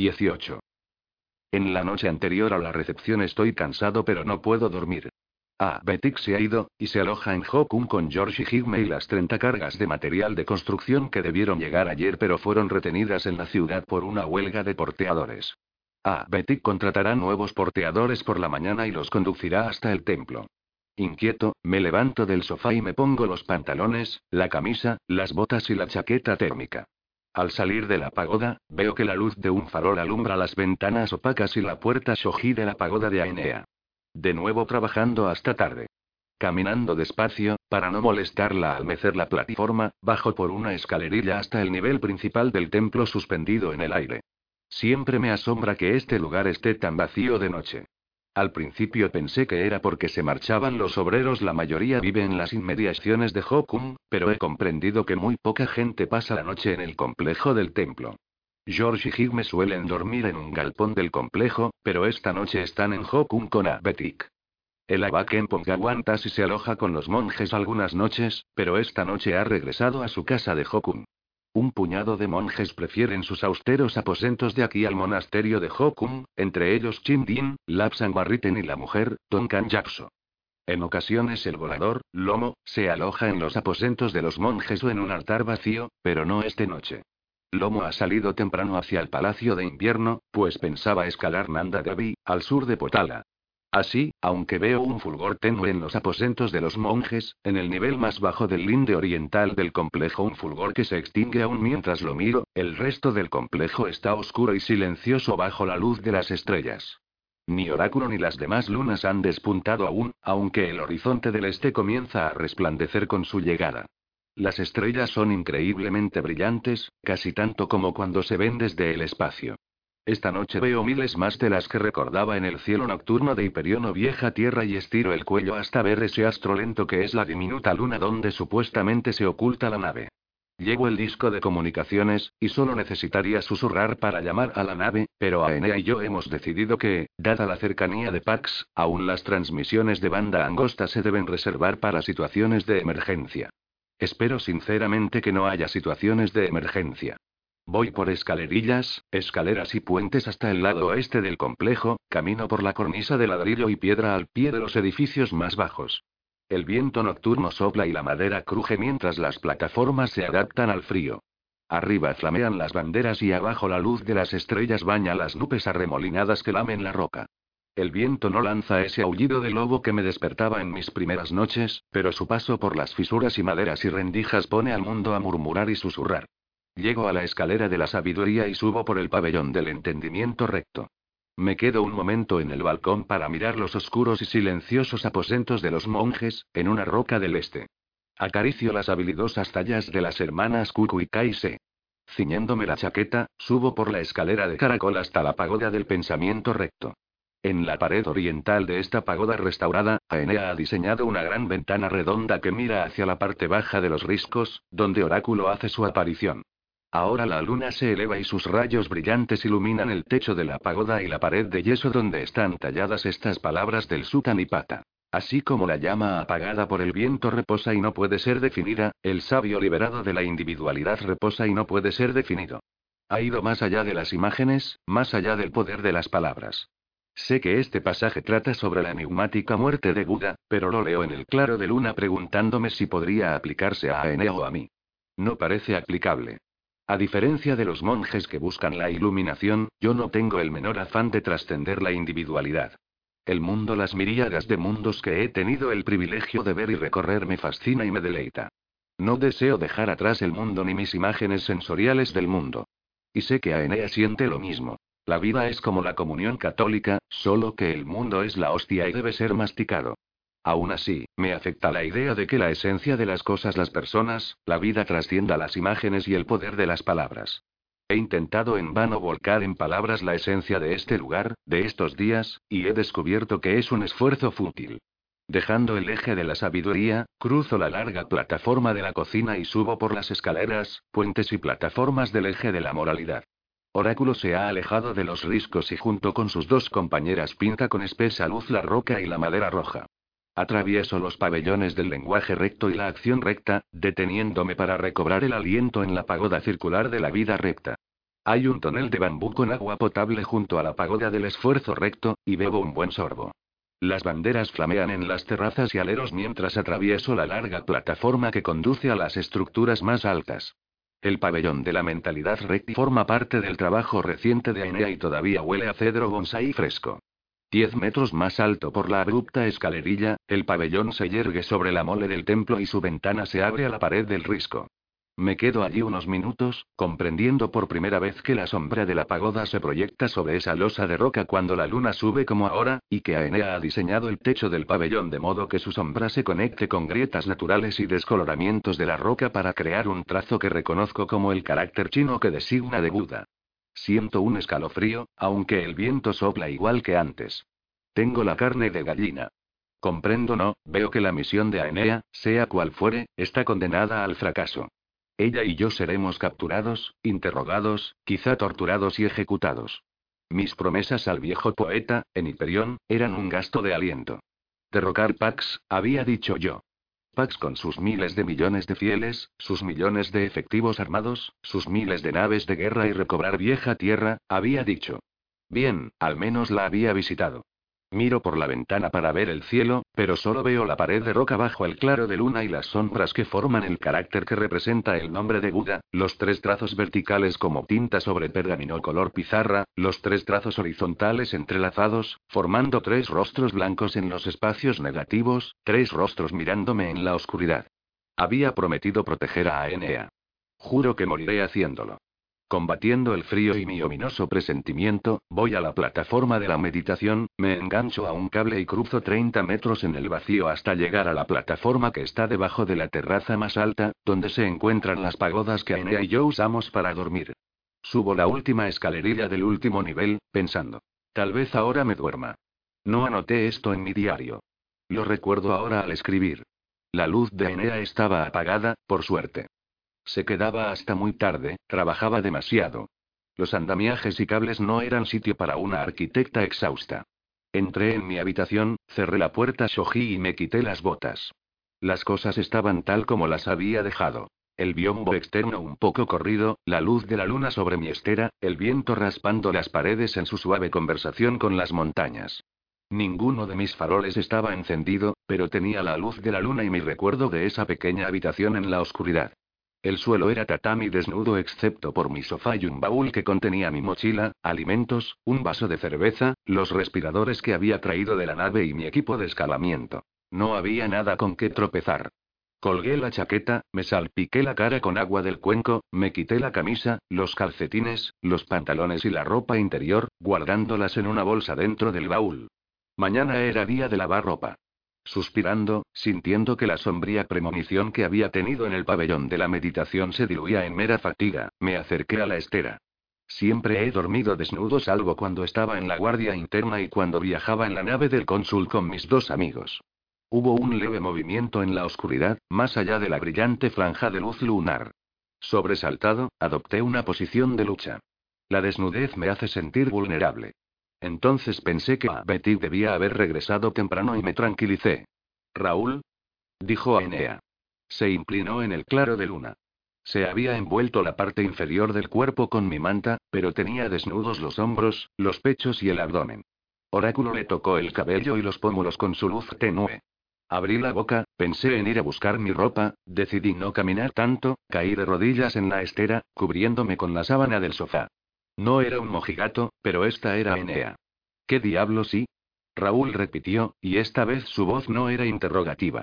18. En la noche anterior a la recepción estoy cansado pero no puedo dormir. Ah, Betik se ha ido, y se aloja en Hokun con George y Higme y las 30 cargas de material de construcción que debieron llegar ayer pero fueron retenidas en la ciudad por una huelga de porteadores. Ah, Betik contratará nuevos porteadores por la mañana y los conducirá hasta el templo. Inquieto, me levanto del sofá y me pongo los pantalones, la camisa, las botas y la chaqueta térmica. Al salir de la pagoda, veo que la luz de un farol alumbra las ventanas opacas y la puerta shoji de la pagoda de Ainea. De nuevo trabajando hasta tarde. Caminando despacio, para no molestarla al mecer la plataforma, bajo por una escalerilla hasta el nivel principal del templo suspendido en el aire. Siempre me asombra que este lugar esté tan vacío de noche. Al principio pensé que era porque se marchaban los obreros, la mayoría vive en las inmediaciones de Hokun, pero he comprendido que muy poca gente pasa la noche en el complejo del templo. George y Higme suelen dormir en un galpón del complejo, pero esta noche están en Hokun con Abetik. El Abaken Pongawantas y se aloja con los monjes algunas noches, pero esta noche ha regresado a su casa de Hokun. Un puñado de monjes prefieren sus austeros aposentos de aquí al monasterio de Hokun, entre ellos Din, Lapsan Barriten y la mujer, Tonkan Yakso. En ocasiones el volador, Lomo, se aloja en los aposentos de los monjes o en un altar vacío, pero no esta noche. Lomo ha salido temprano hacia el palacio de invierno, pues pensaba escalar Nanda Devi, al sur de Potala. Así, aunque veo un fulgor tenue en los aposentos de los monjes, en el nivel más bajo del linde oriental del complejo un fulgor que se extingue aún mientras lo miro, el resto del complejo está oscuro y silencioso bajo la luz de las estrellas. Ni Oráculo ni las demás lunas han despuntado aún, aunque el horizonte del este comienza a resplandecer con su llegada. Las estrellas son increíblemente brillantes, casi tanto como cuando se ven desde el espacio. Esta noche veo miles más de las que recordaba en el cielo nocturno de Hiperión vieja tierra y estiro el cuello hasta ver ese astro lento que es la diminuta luna donde supuestamente se oculta la nave. Llevo el disco de comunicaciones, y solo necesitaría susurrar para llamar a la nave, pero Aenea y yo hemos decidido que, dada la cercanía de Pax, aún las transmisiones de banda angosta se deben reservar para situaciones de emergencia. Espero sinceramente que no haya situaciones de emergencia. Voy por escalerillas, escaleras y puentes hasta el lado oeste del complejo, camino por la cornisa de ladrillo y piedra al pie de los edificios más bajos. El viento nocturno sopla y la madera cruje mientras las plataformas se adaptan al frío. Arriba flamean las banderas y abajo la luz de las estrellas baña las nubes arremolinadas que lamen la roca. El viento no lanza ese aullido de lobo que me despertaba en mis primeras noches, pero su paso por las fisuras y maderas y rendijas pone al mundo a murmurar y susurrar. Llego a la escalera de la sabiduría y subo por el pabellón del entendimiento recto. Me quedo un momento en el balcón para mirar los oscuros y silenciosos aposentos de los monjes, en una roca del este. Acaricio las habilidosas tallas de las hermanas Kuku y Kaise. Ciñéndome la chaqueta, subo por la escalera de caracol hasta la pagoda del pensamiento recto. En la pared oriental de esta pagoda restaurada, Aenea ha diseñado una gran ventana redonda que mira hacia la parte baja de los riscos, donde Oráculo hace su aparición. Ahora la luna se eleva y sus rayos brillantes iluminan el techo de la pagoda y la pared de yeso donde están talladas estas palabras del Sutanipata. Así como la llama apagada por el viento reposa y no puede ser definida, el sabio liberado de la individualidad reposa y no puede ser definido. Ha ido más allá de las imágenes, más allá del poder de las palabras. Sé que este pasaje trata sobre la enigmática muerte de Buda, pero lo leo en el claro de luna preguntándome si podría aplicarse a Aeneo o a mí. No parece aplicable. A diferencia de los monjes que buscan la iluminación, yo no tengo el menor afán de trascender la individualidad. El mundo, las miríadas de mundos que he tenido el privilegio de ver y recorrer me fascina y me deleita. No deseo dejar atrás el mundo ni mis imágenes sensoriales del mundo. Y sé que Aenea siente lo mismo. La vida es como la comunión católica, solo que el mundo es la hostia y debe ser masticado. Aún así, me afecta la idea de que la esencia de las cosas, las personas, la vida trascienda las imágenes y el poder de las palabras. He intentado en vano volcar en palabras la esencia de este lugar, de estos días, y he descubierto que es un esfuerzo fútil. Dejando el eje de la sabiduría, cruzo la larga plataforma de la cocina y subo por las escaleras, puentes y plataformas del eje de la moralidad. Oráculo se ha alejado de los riscos y junto con sus dos compañeras pinta con espesa luz la roca y la madera roja. Atravieso los pabellones del lenguaje recto y la acción recta, deteniéndome para recobrar el aliento en la pagoda circular de la vida recta. Hay un tonel de bambú con agua potable junto a la pagoda del esfuerzo recto, y bebo un buen sorbo. Las banderas flamean en las terrazas y aleros mientras atravieso la larga plataforma que conduce a las estructuras más altas. El pabellón de la mentalidad recti forma parte del trabajo reciente de Ainea y todavía huele a cedro bonsai fresco. Diez metros más alto por la abrupta escalerilla, el pabellón se yergue sobre la mole del templo y su ventana se abre a la pared del risco. Me quedo allí unos minutos, comprendiendo por primera vez que la sombra de la pagoda se proyecta sobre esa losa de roca cuando la luna sube como ahora, y que Aenea ha diseñado el techo del pabellón de modo que su sombra se conecte con grietas naturales y descoloramientos de la roca para crear un trazo que reconozco como el carácter chino que designa de Buda. Siento un escalofrío, aunque el viento sopla igual que antes. Tengo la carne de gallina. Comprendo no, veo que la misión de Aenea, sea cual fuere, está condenada al fracaso. Ella y yo seremos capturados, interrogados, quizá torturados y ejecutados. Mis promesas al viejo poeta, en Hiperión, eran un gasto de aliento. Derrocar Pax, había dicho yo. Pax con sus miles de millones de fieles, sus millones de efectivos armados, sus miles de naves de guerra y recobrar vieja tierra, había dicho. Bien, al menos la había visitado. Miro por la ventana para ver el cielo, pero solo veo la pared de roca bajo el claro de luna y las sombras que forman el carácter que representa el nombre de Buda, los tres trazos verticales como tinta sobre pergamino color pizarra, los tres trazos horizontales entrelazados, formando tres rostros blancos en los espacios negativos, tres rostros mirándome en la oscuridad. Había prometido proteger a Aenea. Juro que moriré haciéndolo. Combatiendo el frío y mi ominoso presentimiento, voy a la plataforma de la meditación, me engancho a un cable y cruzo 30 metros en el vacío hasta llegar a la plataforma que está debajo de la terraza más alta, donde se encuentran las pagodas que Ainea y yo usamos para dormir. Subo la última escalerilla del último nivel, pensando. Tal vez ahora me duerma. No anoté esto en mi diario. Lo recuerdo ahora al escribir. La luz de Ainea estaba apagada, por suerte. Se quedaba hasta muy tarde, trabajaba demasiado. Los andamiajes y cables no eran sitio para una arquitecta exhausta. Entré en mi habitación, cerré la puerta Shoji y me quité las botas. Las cosas estaban tal como las había dejado. El biombo externo un poco corrido, la luz de la luna sobre mi estera, el viento raspando las paredes en su suave conversación con las montañas. Ninguno de mis faroles estaba encendido, pero tenía la luz de la luna y mi recuerdo de esa pequeña habitación en la oscuridad. El suelo era tatami desnudo excepto por mi sofá y un baúl que contenía mi mochila, alimentos, un vaso de cerveza, los respiradores que había traído de la nave y mi equipo de escalamiento. No había nada con que tropezar. Colgué la chaqueta, me salpiqué la cara con agua del cuenco, me quité la camisa, los calcetines, los pantalones y la ropa interior, guardándolas en una bolsa dentro del baúl. Mañana era día de lavar ropa. Suspirando, sintiendo que la sombría premonición que había tenido en el pabellón de la meditación se diluía en mera fatiga, me acerqué a la estera. Siempre he dormido desnudo salvo cuando estaba en la guardia interna y cuando viajaba en la nave del cónsul con mis dos amigos. Hubo un leve movimiento en la oscuridad, más allá de la brillante franja de luz lunar. Sobresaltado, adopté una posición de lucha. La desnudez me hace sentir vulnerable. Entonces pensé que Betty debía haber regresado temprano y me tranquilicé. Raúl, dijo a Enea. Se inclinó en el claro de luna. Se había envuelto la parte inferior del cuerpo con mi manta, pero tenía desnudos los hombros, los pechos y el abdomen. Oráculo le tocó el cabello y los pómulos con su luz tenue. Abrí la boca, pensé en ir a buscar mi ropa, decidí no caminar tanto, caí de rodillas en la estera, cubriéndome con la sábana del sofá. No era un mojigato, pero esta era Enea. ¿Qué diablo sí? Raúl repitió, y esta vez su voz no era interrogativa.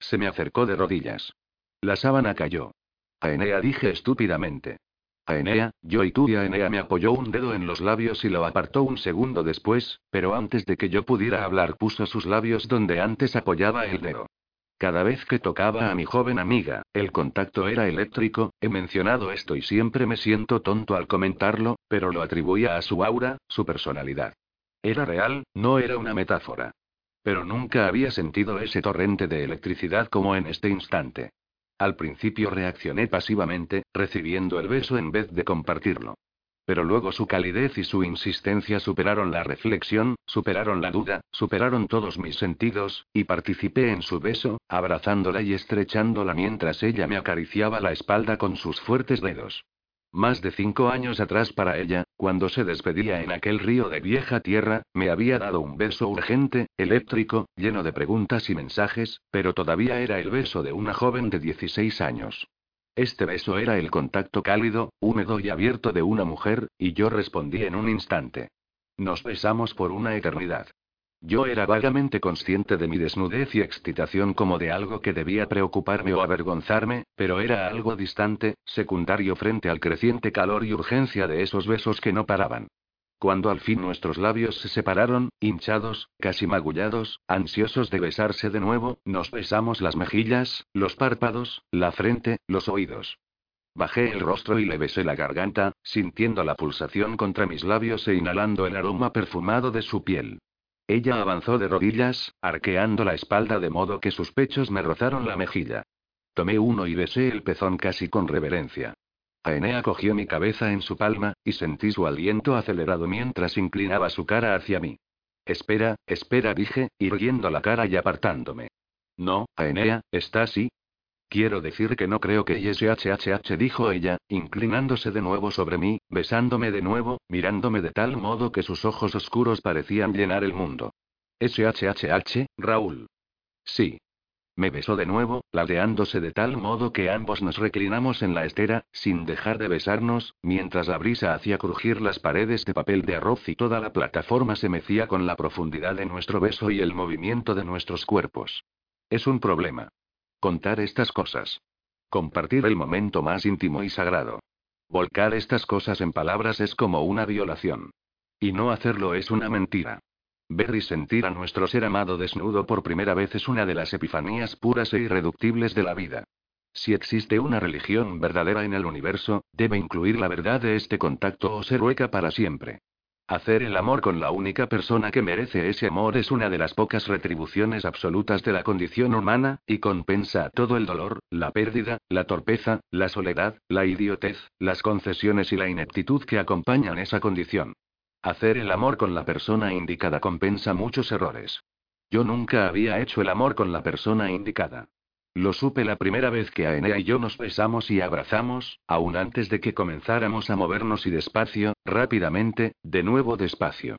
Se me acercó de rodillas. La sábana cayó. A Enea dije estúpidamente. A Enea, yo y tú y a Enea me apoyó un dedo en los labios y lo apartó un segundo después, pero antes de que yo pudiera hablar puso sus labios donde antes apoyaba el dedo. Cada vez que tocaba a mi joven amiga, el contacto era eléctrico, he mencionado esto y siempre me siento tonto al comentarlo, pero lo atribuía a su aura, su personalidad. Era real, no era una metáfora. Pero nunca había sentido ese torrente de electricidad como en este instante. Al principio reaccioné pasivamente, recibiendo el beso en vez de compartirlo. Pero luego su calidez y su insistencia superaron la reflexión, superaron la duda, superaron todos mis sentidos, y participé en su beso, abrazándola y estrechándola mientras ella me acariciaba la espalda con sus fuertes dedos. Más de cinco años atrás para ella, cuando se despedía en aquel río de vieja tierra, me había dado un beso urgente, eléctrico, lleno de preguntas y mensajes, pero todavía era el beso de una joven de 16 años. Este beso era el contacto cálido, húmedo y abierto de una mujer, y yo respondí en un instante. Nos besamos por una eternidad. Yo era vagamente consciente de mi desnudez y excitación como de algo que debía preocuparme o avergonzarme, pero era algo distante, secundario frente al creciente calor y urgencia de esos besos que no paraban. Cuando al fin nuestros labios se separaron, hinchados, casi magullados, ansiosos de besarse de nuevo, nos besamos las mejillas, los párpados, la frente, los oídos. Bajé el rostro y le besé la garganta, sintiendo la pulsación contra mis labios e inhalando el aroma perfumado de su piel. Ella avanzó de rodillas, arqueando la espalda de modo que sus pechos me rozaron la mejilla. Tomé uno y besé el pezón casi con reverencia. Aenea cogió mi cabeza en su palma, y sentí su aliento acelerado mientras inclinaba su cara hacia mí. Espera, espera, dije, irguiendo la cara y apartándome. No, Aenea, ¿está así? Quiero decir que no creo que YSHHH dijo ella, inclinándose de nuevo sobre mí, besándome de nuevo, mirándome de tal modo que sus ojos oscuros parecían llenar el mundo. SHHH, Raúl. Sí. Me besó de nuevo, ladeándose de tal modo que ambos nos reclinamos en la estera, sin dejar de besarnos, mientras la brisa hacía crujir las paredes de papel de arroz y toda la plataforma se mecía con la profundidad de nuestro beso y el movimiento de nuestros cuerpos. Es un problema. Contar estas cosas. Compartir el momento más íntimo y sagrado. Volcar estas cosas en palabras es como una violación. Y no hacerlo es una mentira. Ver y sentir a nuestro ser amado desnudo por primera vez es una de las epifanías puras e irreductibles de la vida. Si existe una religión verdadera en el universo, debe incluir la verdad de este contacto o ser hueca para siempre. Hacer el amor con la única persona que merece ese amor es una de las pocas retribuciones absolutas de la condición humana, y compensa todo el dolor, la pérdida, la torpeza, la soledad, la idiotez, las concesiones y la ineptitud que acompañan esa condición. Hacer el amor con la persona indicada compensa muchos errores. Yo nunca había hecho el amor con la persona indicada. Lo supe la primera vez que Aenea y yo nos besamos y abrazamos, aún antes de que comenzáramos a movernos y despacio, rápidamente, de nuevo despacio.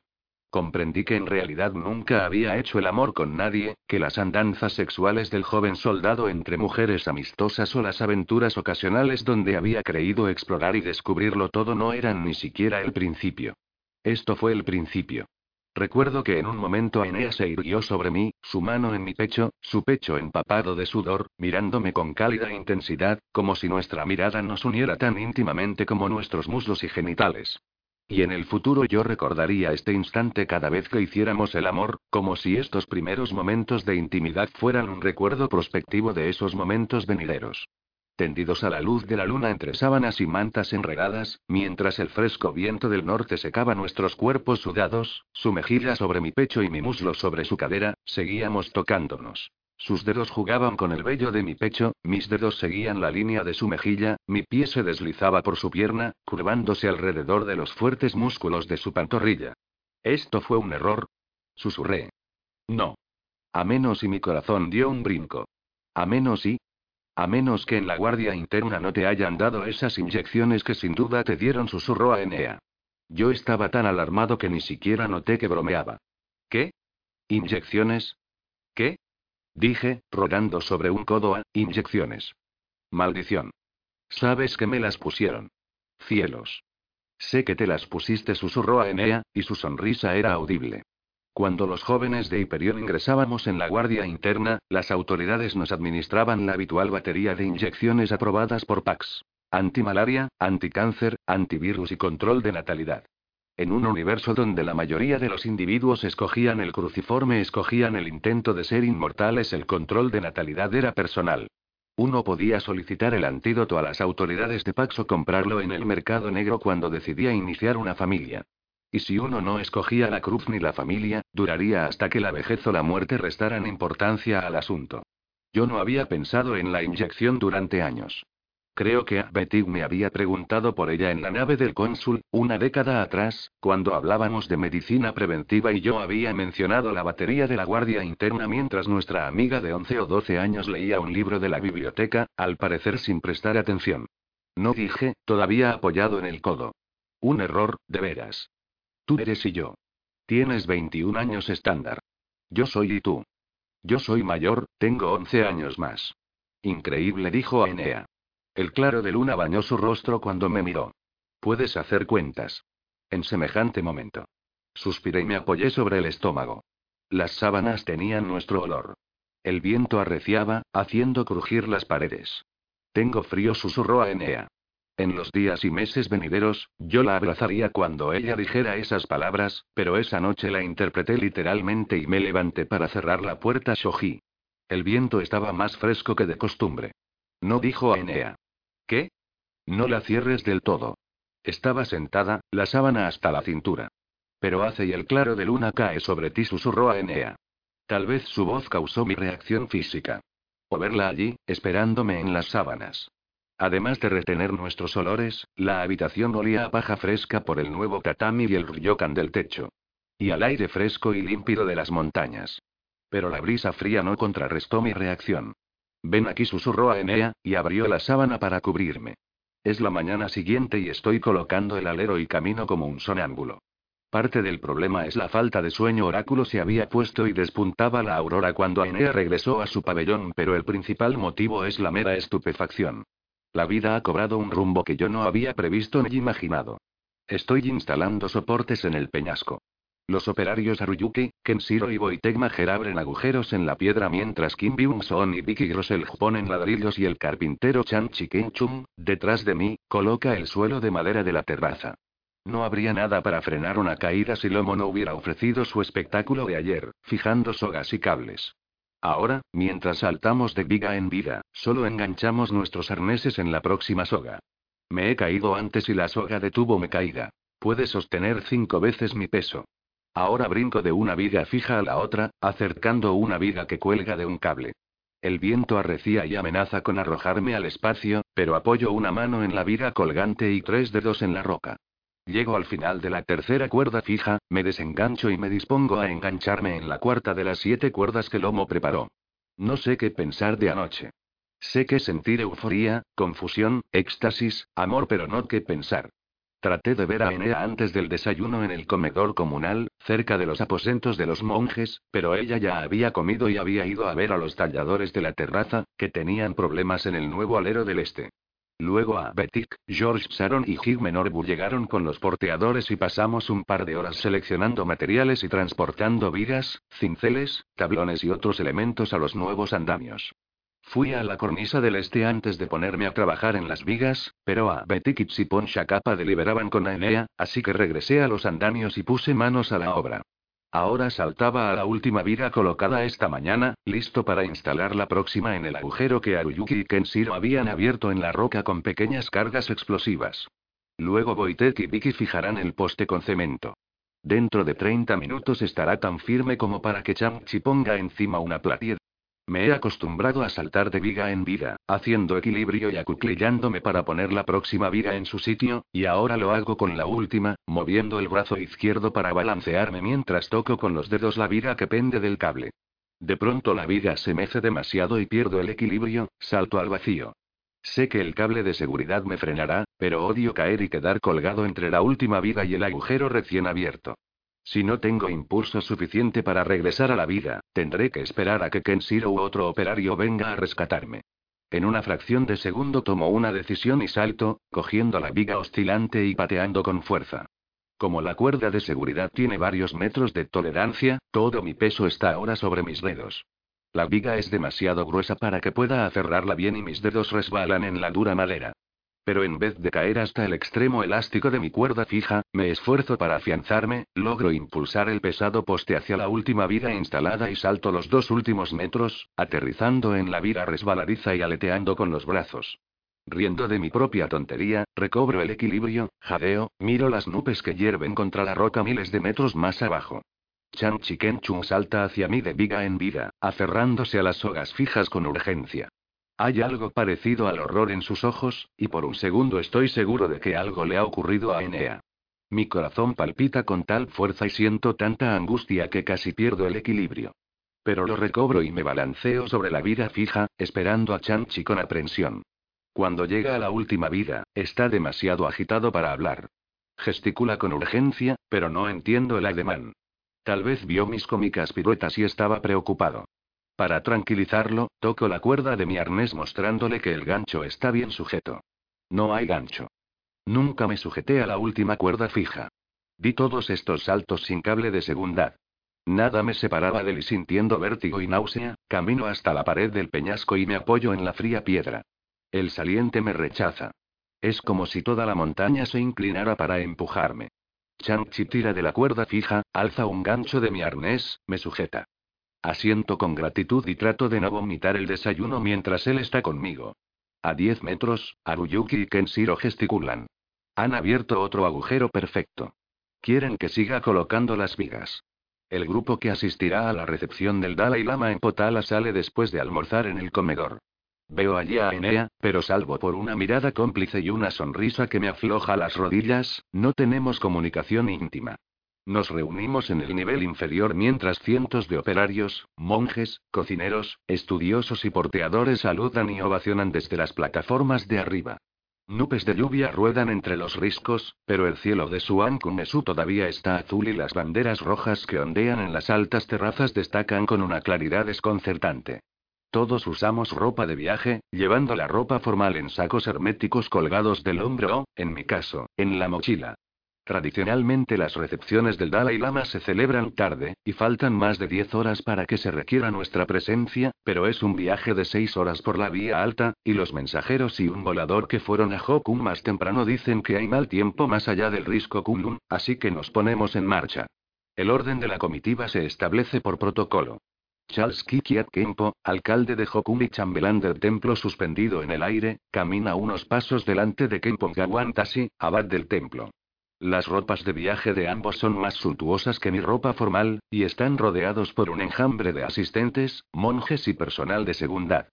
Comprendí que en realidad nunca había hecho el amor con nadie, que las andanzas sexuales del joven soldado entre mujeres amistosas o las aventuras ocasionales donde había creído explorar y descubrirlo todo no eran ni siquiera el principio. Esto fue el principio. Recuerdo que en un momento Aenea se irguió sobre mí, su mano en mi pecho, su pecho empapado de sudor, mirándome con cálida intensidad, como si nuestra mirada nos uniera tan íntimamente como nuestros muslos y genitales. Y en el futuro yo recordaría este instante cada vez que hiciéramos el amor, como si estos primeros momentos de intimidad fueran un recuerdo prospectivo de esos momentos venideros tendidos a la luz de la luna entre sábanas y mantas enredadas, mientras el fresco viento del norte secaba nuestros cuerpos sudados, su mejilla sobre mi pecho y mi muslo sobre su cadera, seguíamos tocándonos. Sus dedos jugaban con el vello de mi pecho, mis dedos seguían la línea de su mejilla, mi pie se deslizaba por su pierna, curvándose alrededor de los fuertes músculos de su pantorrilla. Esto fue un error. Susurré. No. A menos y mi corazón dio un brinco. A menos y, a menos que en la guardia interna no te hayan dado esas inyecciones que sin duda te dieron, susurró a Enea. Yo estaba tan alarmado que ni siquiera noté que bromeaba. ¿Qué? ¿Inyecciones? ¿Qué? Dije, rodando sobre un codo a, inyecciones. Maldición. Sabes que me las pusieron. Cielos. Sé que te las pusiste, susurró a Enea, y su sonrisa era audible. Cuando los jóvenes de Hyperion ingresábamos en la guardia interna, las autoridades nos administraban la habitual batería de inyecciones aprobadas por Pax. Antimalaria, anticáncer, antivirus y control de natalidad. En un universo donde la mayoría de los individuos escogían el cruciforme, escogían el intento de ser inmortales, el control de natalidad era personal. Uno podía solicitar el antídoto a las autoridades de Pax o comprarlo en el mercado negro cuando decidía iniciar una familia. Y si uno no escogía la cruz ni la familia, duraría hasta que la vejez o la muerte restaran importancia al asunto. Yo no había pensado en la inyección durante años. Creo que Betty me había preguntado por ella en la nave del cónsul, una década atrás, cuando hablábamos de medicina preventiva y yo había mencionado la batería de la guardia interna mientras nuestra amiga de 11 o 12 años leía un libro de la biblioteca, al parecer sin prestar atención. No dije, todavía apoyado en el codo. Un error, de veras. Tú eres y yo. Tienes 21 años estándar. Yo soy y tú. Yo soy mayor, tengo 11 años más. Increíble, dijo Aenea. El claro de luna bañó su rostro cuando me miró. Puedes hacer cuentas. En semejante momento. Suspiré y me apoyé sobre el estómago. Las sábanas tenían nuestro olor. El viento arreciaba, haciendo crujir las paredes. Tengo frío, susurró a Enea. En los días y meses venideros, yo la abrazaría cuando ella dijera esas palabras, pero esa noche la interpreté literalmente y me levanté para cerrar la puerta Shoji. El viento estaba más fresco que de costumbre. No dijo a Enea. ¿Qué? No la cierres del todo. Estaba sentada, la sábana hasta la cintura. Pero hace y el claro de luna cae sobre ti, susurró a Enea. Tal vez su voz causó mi reacción física. O verla allí, esperándome en las sábanas. Además de retener nuestros olores, la habitación olía a paja fresca por el nuevo tatami y el ryokan del techo. Y al aire fresco y límpido de las montañas. Pero la brisa fría no contrarrestó mi reacción. Ven aquí, susurró a Enea, y abrió la sábana para cubrirme. Es la mañana siguiente y estoy colocando el alero y camino como un sonámbulo. Parte del problema es la falta de sueño. Oráculo se había puesto y despuntaba la aurora cuando Ainea regresó a su pabellón, pero el principal motivo es la mera estupefacción. La vida ha cobrado un rumbo que yo no había previsto ni imaginado. Estoy instalando soportes en el peñasco. Los operarios Aruyuki, Kenshiro y Boitegmajer abren agujeros en la piedra mientras Kim Byung-son y Vicky Grossel ponen ladrillos y el carpintero Chan Chikenchum, detrás de mí, coloca el suelo de madera de la terraza. No habría nada para frenar una caída si Lomo no hubiera ofrecido su espectáculo de ayer, fijando sogas y cables. Ahora, mientras saltamos de viga en viga, solo enganchamos nuestros arneses en la próxima soga. Me he caído antes y la soga detuvo mi caída. Puede sostener cinco veces mi peso. Ahora brinco de una viga fija a la otra, acercando una viga que cuelga de un cable. El viento arrecia y amenaza con arrojarme al espacio, pero apoyo una mano en la viga colgante y tres dedos en la roca. Llego al final de la tercera cuerda fija, me desengancho y me dispongo a engancharme en la cuarta de las siete cuerdas que Lomo preparó. No sé qué pensar de anoche. Sé que sentir euforía, confusión, éxtasis, amor, pero no qué pensar. Traté de ver a Enea antes del desayuno en el comedor comunal, cerca de los aposentos de los monjes, pero ella ya había comido y había ido a ver a los talladores de la terraza, que tenían problemas en el nuevo alero del este. Luego a Betik, George Sharon y Hugh Menorbu llegaron con los porteadores y pasamos un par de horas seleccionando materiales y transportando vigas, cinceles, tablones y otros elementos a los nuevos andamios. Fui a la cornisa del este antes de ponerme a trabajar en las vigas, pero a Betik y Tsipon Shakapa deliberaban con Aenea, así que regresé a los andamios y puse manos a la obra. Ahora saltaba a la última viga colocada esta mañana, listo para instalar la próxima en el agujero que Aruyuki y Kenshiro habían abierto en la roca con pequeñas cargas explosivas. Luego Boitek y Vicky fijarán el poste con cemento. Dentro de 30 minutos estará tan firme como para que Chamchi ponga encima una platia me he acostumbrado a saltar de viga en viga, haciendo equilibrio y acuclillándome para poner la próxima viga en su sitio, y ahora lo hago con la última, moviendo el brazo izquierdo para balancearme mientras toco con los dedos la viga que pende del cable. De pronto la viga se mece demasiado y pierdo el equilibrio, salto al vacío. Sé que el cable de seguridad me frenará, pero odio caer y quedar colgado entre la última viga y el agujero recién abierto. Si no tengo impulso suficiente para regresar a la vida, tendré que esperar a que Kenshiro u otro operario venga a rescatarme. En una fracción de segundo tomo una decisión y salto, cogiendo la viga oscilante y pateando con fuerza. Como la cuerda de seguridad tiene varios metros de tolerancia, todo mi peso está ahora sobre mis dedos. La viga es demasiado gruesa para que pueda aferrarla bien y mis dedos resbalan en la dura madera. Pero en vez de caer hasta el extremo elástico de mi cuerda fija, me esfuerzo para afianzarme, logro impulsar el pesado poste hacia la última viga instalada y salto los dos últimos metros, aterrizando en la viga resbaladiza y aleteando con los brazos. Riendo de mi propia tontería, recobro el equilibrio, jadeo, miro las nubes que hierven contra la roca miles de metros más abajo. Chan Chiken Chung salta hacia mí de viga en viga, aferrándose a las sogas fijas con urgencia. Hay algo parecido al horror en sus ojos, y por un segundo estoy seguro de que algo le ha ocurrido a Enea. Mi corazón palpita con tal fuerza y siento tanta angustia que casi pierdo el equilibrio. Pero lo recobro y me balanceo sobre la vida fija, esperando a Chanchi con aprensión. Cuando llega a la última vida, está demasiado agitado para hablar. Gesticula con urgencia, pero no entiendo el ademán. Tal vez vio mis cómicas piruetas y estaba preocupado. Para tranquilizarlo, toco la cuerda de mi arnés mostrándole que el gancho está bien sujeto. No hay gancho. Nunca me sujeté a la última cuerda fija. Di todos estos saltos sin cable de segundad. Nada me separaba de él y sintiendo vértigo y náusea, camino hasta la pared del peñasco y me apoyo en la fría piedra. El saliente me rechaza. Es como si toda la montaña se inclinara para empujarme. Chang-Chi tira de la cuerda fija, alza un gancho de mi arnés, me sujeta. Asiento con gratitud y trato de no vomitar el desayuno mientras él está conmigo. A 10 metros, Aruyuki y Kenshiro gesticulan. Han abierto otro agujero perfecto. Quieren que siga colocando las vigas. El grupo que asistirá a la recepción del Dalai Lama en Potala sale después de almorzar en el comedor. Veo allí a Enea, pero salvo por una mirada cómplice y una sonrisa que me afloja las rodillas, no tenemos comunicación íntima. Nos reunimos en el nivel inferior mientras cientos de operarios, monjes, cocineros, estudiosos y porteadores saludan y ovacionan desde las plataformas de arriba. Nubes de lluvia ruedan entre los riscos, pero el cielo de Suankunesu todavía está azul y las banderas rojas que ondean en las altas terrazas destacan con una claridad desconcertante. Todos usamos ropa de viaje, llevando la ropa formal en sacos herméticos colgados del hombro o, en mi caso, en la mochila. Tradicionalmente las recepciones del Dalai Lama se celebran tarde, y faltan más de 10 horas para que se requiera nuestra presencia, pero es un viaje de 6 horas por la vía alta, y los mensajeros y un volador que fueron a Hokun más temprano dicen que hay mal tiempo más allá del risco Kunlun, así que nos ponemos en marcha. El orden de la comitiva se establece por protocolo. Charles Kikiat Kempo, alcalde de Hokun y chambelán del templo suspendido en el aire, camina unos pasos delante de Kempo Gawantasi, abad del templo. Las ropas de viaje de ambos son más suntuosas que mi ropa formal, y están rodeados por un enjambre de asistentes, monjes y personal de segundad.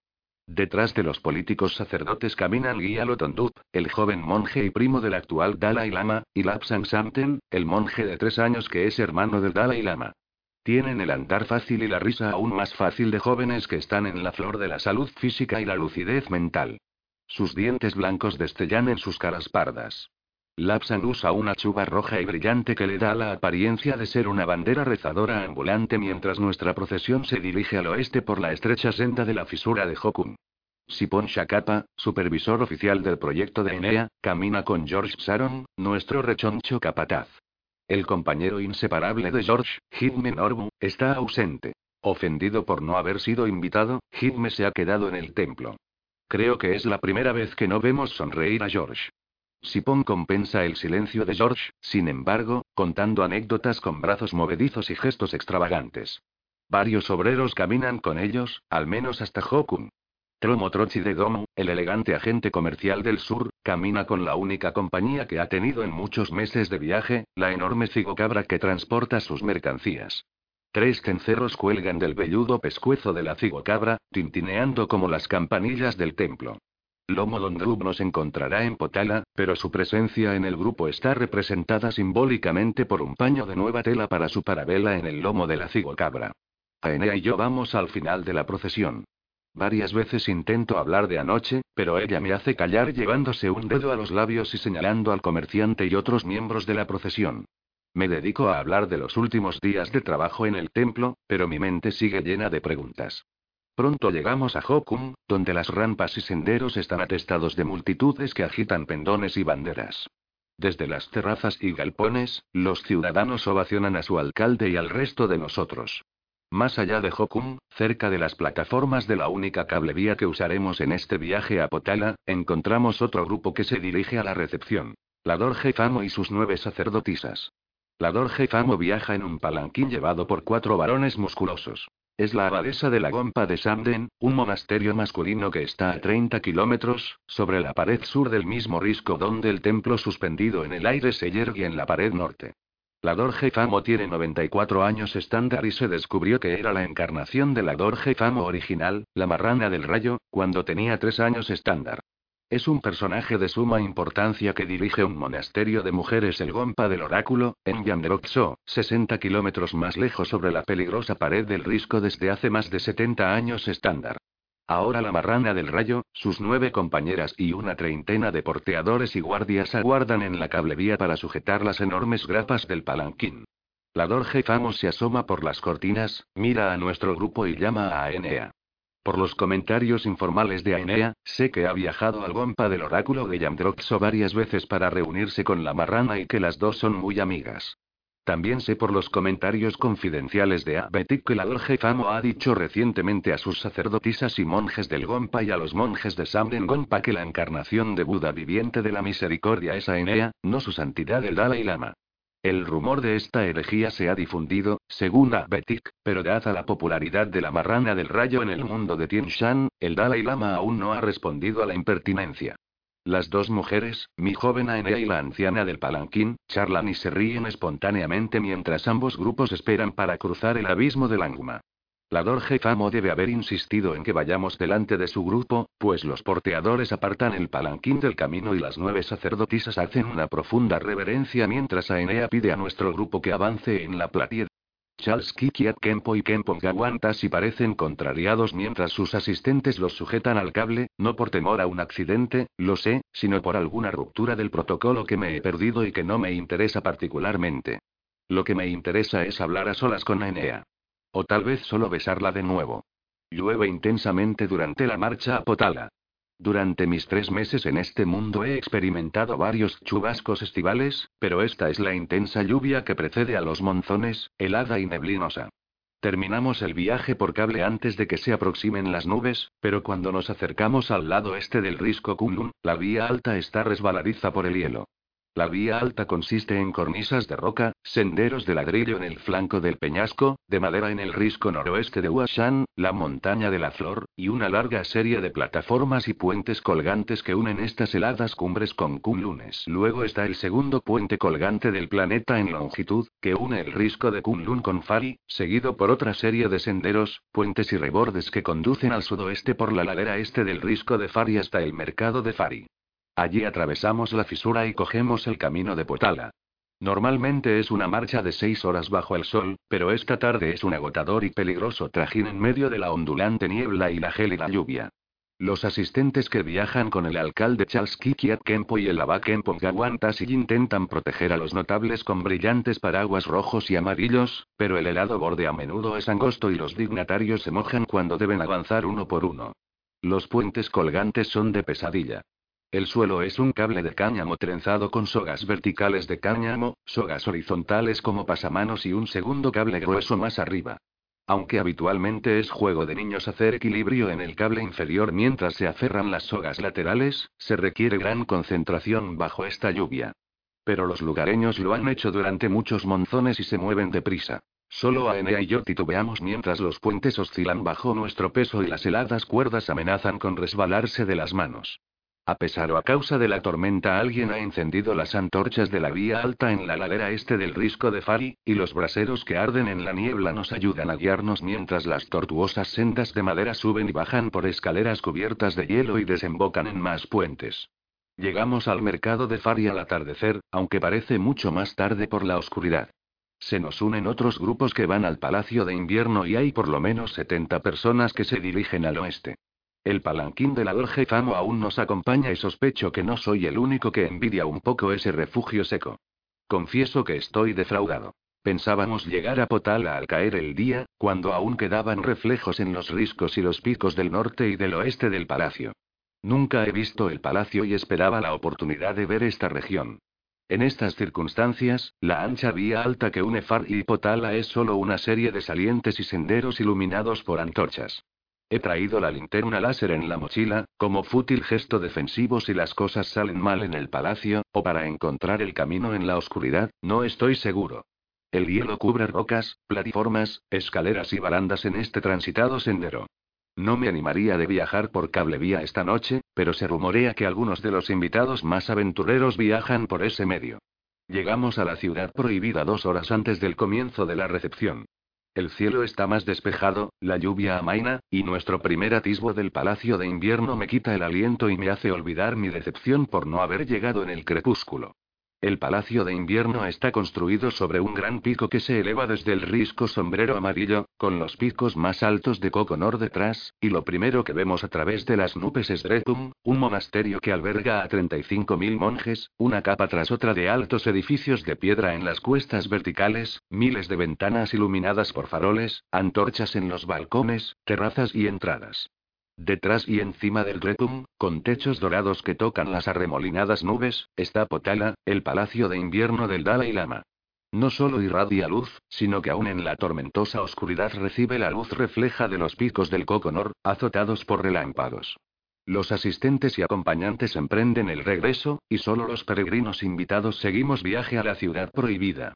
Detrás de los políticos sacerdotes caminan Gyalo Tondup, el joven monje y primo del actual Dalai Lama, y Lapsang Samten, el monje de tres años que es hermano del Dalai Lama. Tienen el andar fácil y la risa aún más fácil de jóvenes que están en la flor de la salud física y la lucidez mental. Sus dientes blancos destellan en sus caras pardas. Lapsan usa una chuba roja y brillante que le da la apariencia de ser una bandera rezadora ambulante mientras nuestra procesión se dirige al oeste por la estrecha senda de la fisura de Hokun. Sipon Shakapa, supervisor oficial del proyecto de Enea, camina con George Sharon, nuestro rechoncho capataz. El compañero inseparable de George, Hidme Norbu, está ausente. Ofendido por no haber sido invitado, Hidme se ha quedado en el templo. Creo que es la primera vez que no vemos sonreír a George. Sipon compensa el silencio de George, sin embargo, contando anécdotas con brazos movedizos y gestos extravagantes. Varios obreros caminan con ellos, al menos hasta Hokun. Tromo Trochi de Domo, el elegante agente comercial del sur, camina con la única compañía que ha tenido en muchos meses de viaje, la enorme cigocabra que transporta sus mercancías. Tres cencerros cuelgan del velludo pescuezo de la cigocabra, tintineando como las campanillas del templo. Lomo Dondrub nos encontrará en Potala, pero su presencia en el grupo está representada simbólicamente por un paño de nueva tela para su parabela en el lomo de la cigocabra. Aenea y yo vamos al final de la procesión. Varias veces intento hablar de anoche, pero ella me hace callar llevándose un dedo a los labios y señalando al comerciante y otros miembros de la procesión. Me dedico a hablar de los últimos días de trabajo en el templo, pero mi mente sigue llena de preguntas. Pronto llegamos a Hokun, donde las rampas y senderos están atestados de multitudes que agitan pendones y banderas. Desde las terrazas y galpones, los ciudadanos ovacionan a su alcalde y al resto de nosotros. Más allá de Hokun, cerca de las plataformas de la única cablevía que usaremos en este viaje a Potala, encontramos otro grupo que se dirige a la recepción. La Dorje Famo y sus nueve sacerdotisas. La Dorje Famo viaja en un palanquín llevado por cuatro varones musculosos. Es la abadesa de la Gompa de Samden, un monasterio masculino que está a 30 kilómetros, sobre la pared sur del mismo risco donde el templo suspendido en el aire se yergue en la pared norte. La Dorje Famo tiene 94 años estándar y se descubrió que era la encarnación de la Dorje Famo original, la marrana del rayo, cuando tenía 3 años estándar. Es un personaje de suma importancia que dirige un monasterio de mujeres el Gompa del Oráculo, en Yanderoxo, 60 kilómetros más lejos sobre la peligrosa pared del risco desde hace más de 70 años estándar. Ahora la marrana del rayo, sus nueve compañeras y una treintena de porteadores y guardias aguardan en la cablevía para sujetar las enormes grapas del palanquín. La Dorje Famos se asoma por las cortinas, mira a nuestro grupo y llama a Aenea. Por los comentarios informales de Aenea, sé que ha viajado al Gompa del oráculo de Yamdroxo varias veces para reunirse con la marrana y que las dos son muy amigas. También sé por los comentarios confidenciales de Abetik que la Dorje Famo ha dicho recientemente a sus sacerdotisas y monjes del Gompa y a los monjes de Samden Gompa que la encarnación de Buda viviente de la misericordia es Aenea, no su santidad el Dalai Lama. El rumor de esta herejía se ha difundido, según Abetik, pero dada la popularidad de la marrana del rayo en el mundo de Tien Shan, el Dalai Lama aún no ha respondido a la impertinencia. Las dos mujeres, mi joven Aenea y la anciana del palanquín, charlan y se ríen espontáneamente mientras ambos grupos esperan para cruzar el abismo del Anguma. La Dorje Famo debe haber insistido en que vayamos delante de su grupo, pues los porteadores apartan el palanquín del camino y las nueve sacerdotisas hacen una profunda reverencia mientras Aenea pide a nuestro grupo que avance en la platiedad. Charles Kikiat Kempo y Kempo y parecen contrariados mientras sus asistentes los sujetan al cable, no por temor a un accidente, lo sé, sino por alguna ruptura del protocolo que me he perdido y que no me interesa particularmente. Lo que me interesa es hablar a solas con Aenea. O tal vez solo besarla de nuevo. Llueve intensamente durante la marcha a Potala. Durante mis tres meses en este mundo he experimentado varios chubascos estivales, pero esta es la intensa lluvia que precede a los monzones, helada y neblinosa. Terminamos el viaje por cable antes de que se aproximen las nubes, pero cuando nos acercamos al lado este del risco Kunlun, la vía alta está resbaladiza por el hielo. La vía alta consiste en cornisas de roca, senderos de ladrillo en el flanco del peñasco, de madera en el risco noroeste de Huashan, la montaña de la flor, y una larga serie de plataformas y puentes colgantes que unen estas heladas cumbres con Kunlunes. Luego está el segundo puente colgante del planeta en longitud, que une el risco de Kunlun con Fari, seguido por otra serie de senderos, puentes y rebordes que conducen al sudoeste por la ladera este del risco de Fari hasta el mercado de Fari. Allí atravesamos la fisura y cogemos el camino de Potala. Normalmente es una marcha de seis horas bajo el sol, pero esta tarde es un agotador y peligroso trajín en medio de la ondulante niebla y la gélida lluvia. Los asistentes que viajan con el alcalde Charles Kikiat Kempo y el Abba Kempo y intentan proteger a los notables con brillantes paraguas rojos y amarillos, pero el helado borde a menudo es angosto y los dignatarios se mojan cuando deben avanzar uno por uno. Los puentes colgantes son de pesadilla. El suelo es un cable de cáñamo trenzado con sogas verticales de cáñamo, sogas horizontales como pasamanos y un segundo cable grueso más arriba. Aunque habitualmente es juego de niños hacer equilibrio en el cable inferior mientras se aferran las sogas laterales, se requiere gran concentración bajo esta lluvia. Pero los lugareños lo han hecho durante muchos monzones y se mueven deprisa. Solo Aenea y yo titubeamos mientras los puentes oscilan bajo nuestro peso y las heladas cuerdas amenazan con resbalarse de las manos. A pesar o a causa de la tormenta alguien ha encendido las antorchas de la vía alta en la ladera este del risco de Fari, y los braseros que arden en la niebla nos ayudan a guiarnos mientras las tortuosas sendas de madera suben y bajan por escaleras cubiertas de hielo y desembocan en más puentes. Llegamos al mercado de Fari al atardecer, aunque parece mucho más tarde por la oscuridad. Se nos unen otros grupos que van al Palacio de Invierno y hay por lo menos 70 personas que se dirigen al oeste. El palanquín de la Dorje Famo aún nos acompaña y sospecho que no soy el único que envidia un poco ese refugio seco. Confieso que estoy defraudado. Pensábamos llegar a Potala al caer el día, cuando aún quedaban reflejos en los riscos y los picos del norte y del oeste del palacio. Nunca he visto el palacio y esperaba la oportunidad de ver esta región. En estas circunstancias, la ancha vía alta que une Far y Potala es solo una serie de salientes y senderos iluminados por antorchas. He traído la linterna láser en la mochila, como fútil gesto defensivo si las cosas salen mal en el palacio, o para encontrar el camino en la oscuridad, no estoy seguro. El hielo cubre rocas, plataformas, escaleras y barandas en este transitado sendero. No me animaría de viajar por cablevía esta noche, pero se rumorea que algunos de los invitados más aventureros viajan por ese medio. Llegamos a la ciudad prohibida dos horas antes del comienzo de la recepción. El cielo está más despejado, la lluvia amaina, y nuestro primer atisbo del palacio de invierno me quita el aliento y me hace olvidar mi decepción por no haber llegado en el crepúsculo. El Palacio de Invierno está construido sobre un gran pico que se eleva desde el risco sombrero amarillo, con los picos más altos de Coconor detrás, y lo primero que vemos a través de las nubes es Dretum, un monasterio que alberga a 35.000 monjes, una capa tras otra de altos edificios de piedra en las cuestas verticales, miles de ventanas iluminadas por faroles, antorchas en los balcones, terrazas y entradas. Detrás y encima del Dretum, con techos dorados que tocan las arremolinadas nubes, está Potala, el palacio de invierno del Dalai Lama. No solo irradia luz, sino que aún en la tormentosa oscuridad recibe la luz refleja de los picos del Coconor, azotados por relámpagos. Los asistentes y acompañantes emprenden el regreso, y solo los peregrinos invitados seguimos viaje a la ciudad prohibida.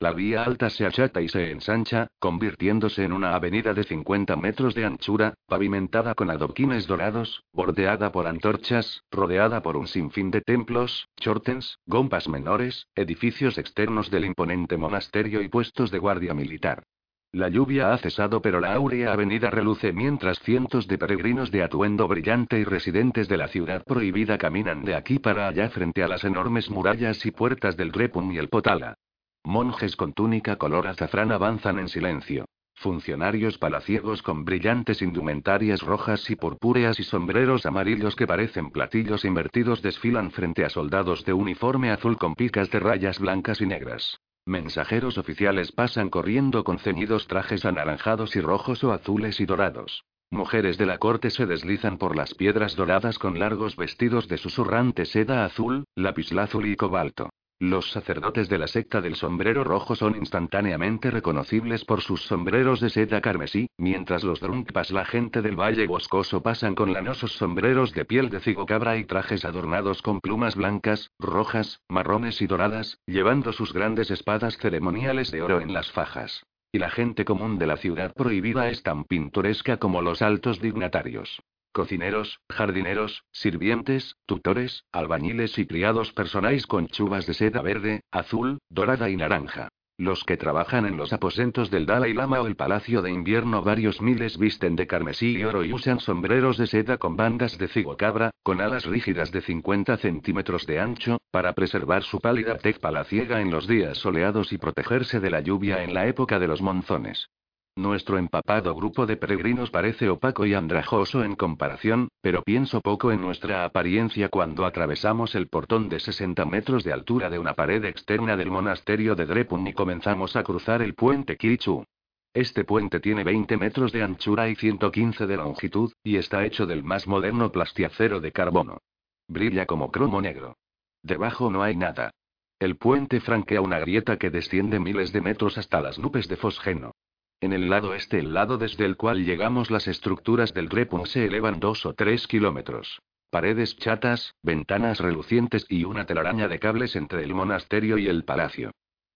La vía alta se achata y se ensancha, convirtiéndose en una avenida de 50 metros de anchura, pavimentada con adoquines dorados, bordeada por antorchas, rodeada por un sinfín de templos, chortens, gompas menores, edificios externos del imponente monasterio y puestos de guardia militar. La lluvia ha cesado pero la áurea avenida reluce mientras cientos de peregrinos de atuendo brillante y residentes de la ciudad prohibida caminan de aquí para allá frente a las enormes murallas y puertas del Grepum y el Potala. Monjes con túnica color azafrán avanzan en silencio. Funcionarios palaciegos con brillantes indumentarias rojas y purpúreas y sombreros amarillos que parecen platillos invertidos desfilan frente a soldados de uniforme azul con picas de rayas blancas y negras. Mensajeros oficiales pasan corriendo con ceñidos trajes anaranjados y rojos o azules y dorados. Mujeres de la corte se deslizan por las piedras doradas con largos vestidos de susurrante seda azul, lapislázuli y cobalto. Los sacerdotes de la secta del sombrero rojo son instantáneamente reconocibles por sus sombreros de seda carmesí, mientras los drunkpas, la gente del valle boscoso, pasan con lanosos sombreros de piel de cigocabra y trajes adornados con plumas blancas, rojas, marrones y doradas, llevando sus grandes espadas ceremoniales de oro en las fajas. Y la gente común de la ciudad prohibida es tan pintoresca como los altos dignatarios. Cocineros, jardineros, sirvientes, tutores, albañiles y criados personáis con chubas de seda verde, azul, dorada y naranja. Los que trabajan en los aposentos del Dalai Lama o el Palacio de Invierno varios miles visten de carmesí y oro y usan sombreros de seda con bandas de cigocabra, con alas rígidas de 50 centímetros de ancho, para preservar su pálida tez palaciega en los días soleados y protegerse de la lluvia en la época de los monzones. Nuestro empapado grupo de peregrinos parece opaco y andrajoso en comparación, pero pienso poco en nuestra apariencia cuando atravesamos el portón de 60 metros de altura de una pared externa del monasterio de Drepun y comenzamos a cruzar el puente Kirichu. Este puente tiene 20 metros de anchura y 115 de longitud, y está hecho del más moderno plastiacero de carbono. Brilla como cromo negro. Debajo no hay nada. El puente franquea una grieta que desciende miles de metros hasta las nubes de fosgeno. En el lado este, el lado desde el cual llegamos, las estructuras del Grepun se elevan dos o tres kilómetros. Paredes chatas, ventanas relucientes y una telaraña de cables entre el monasterio y el palacio.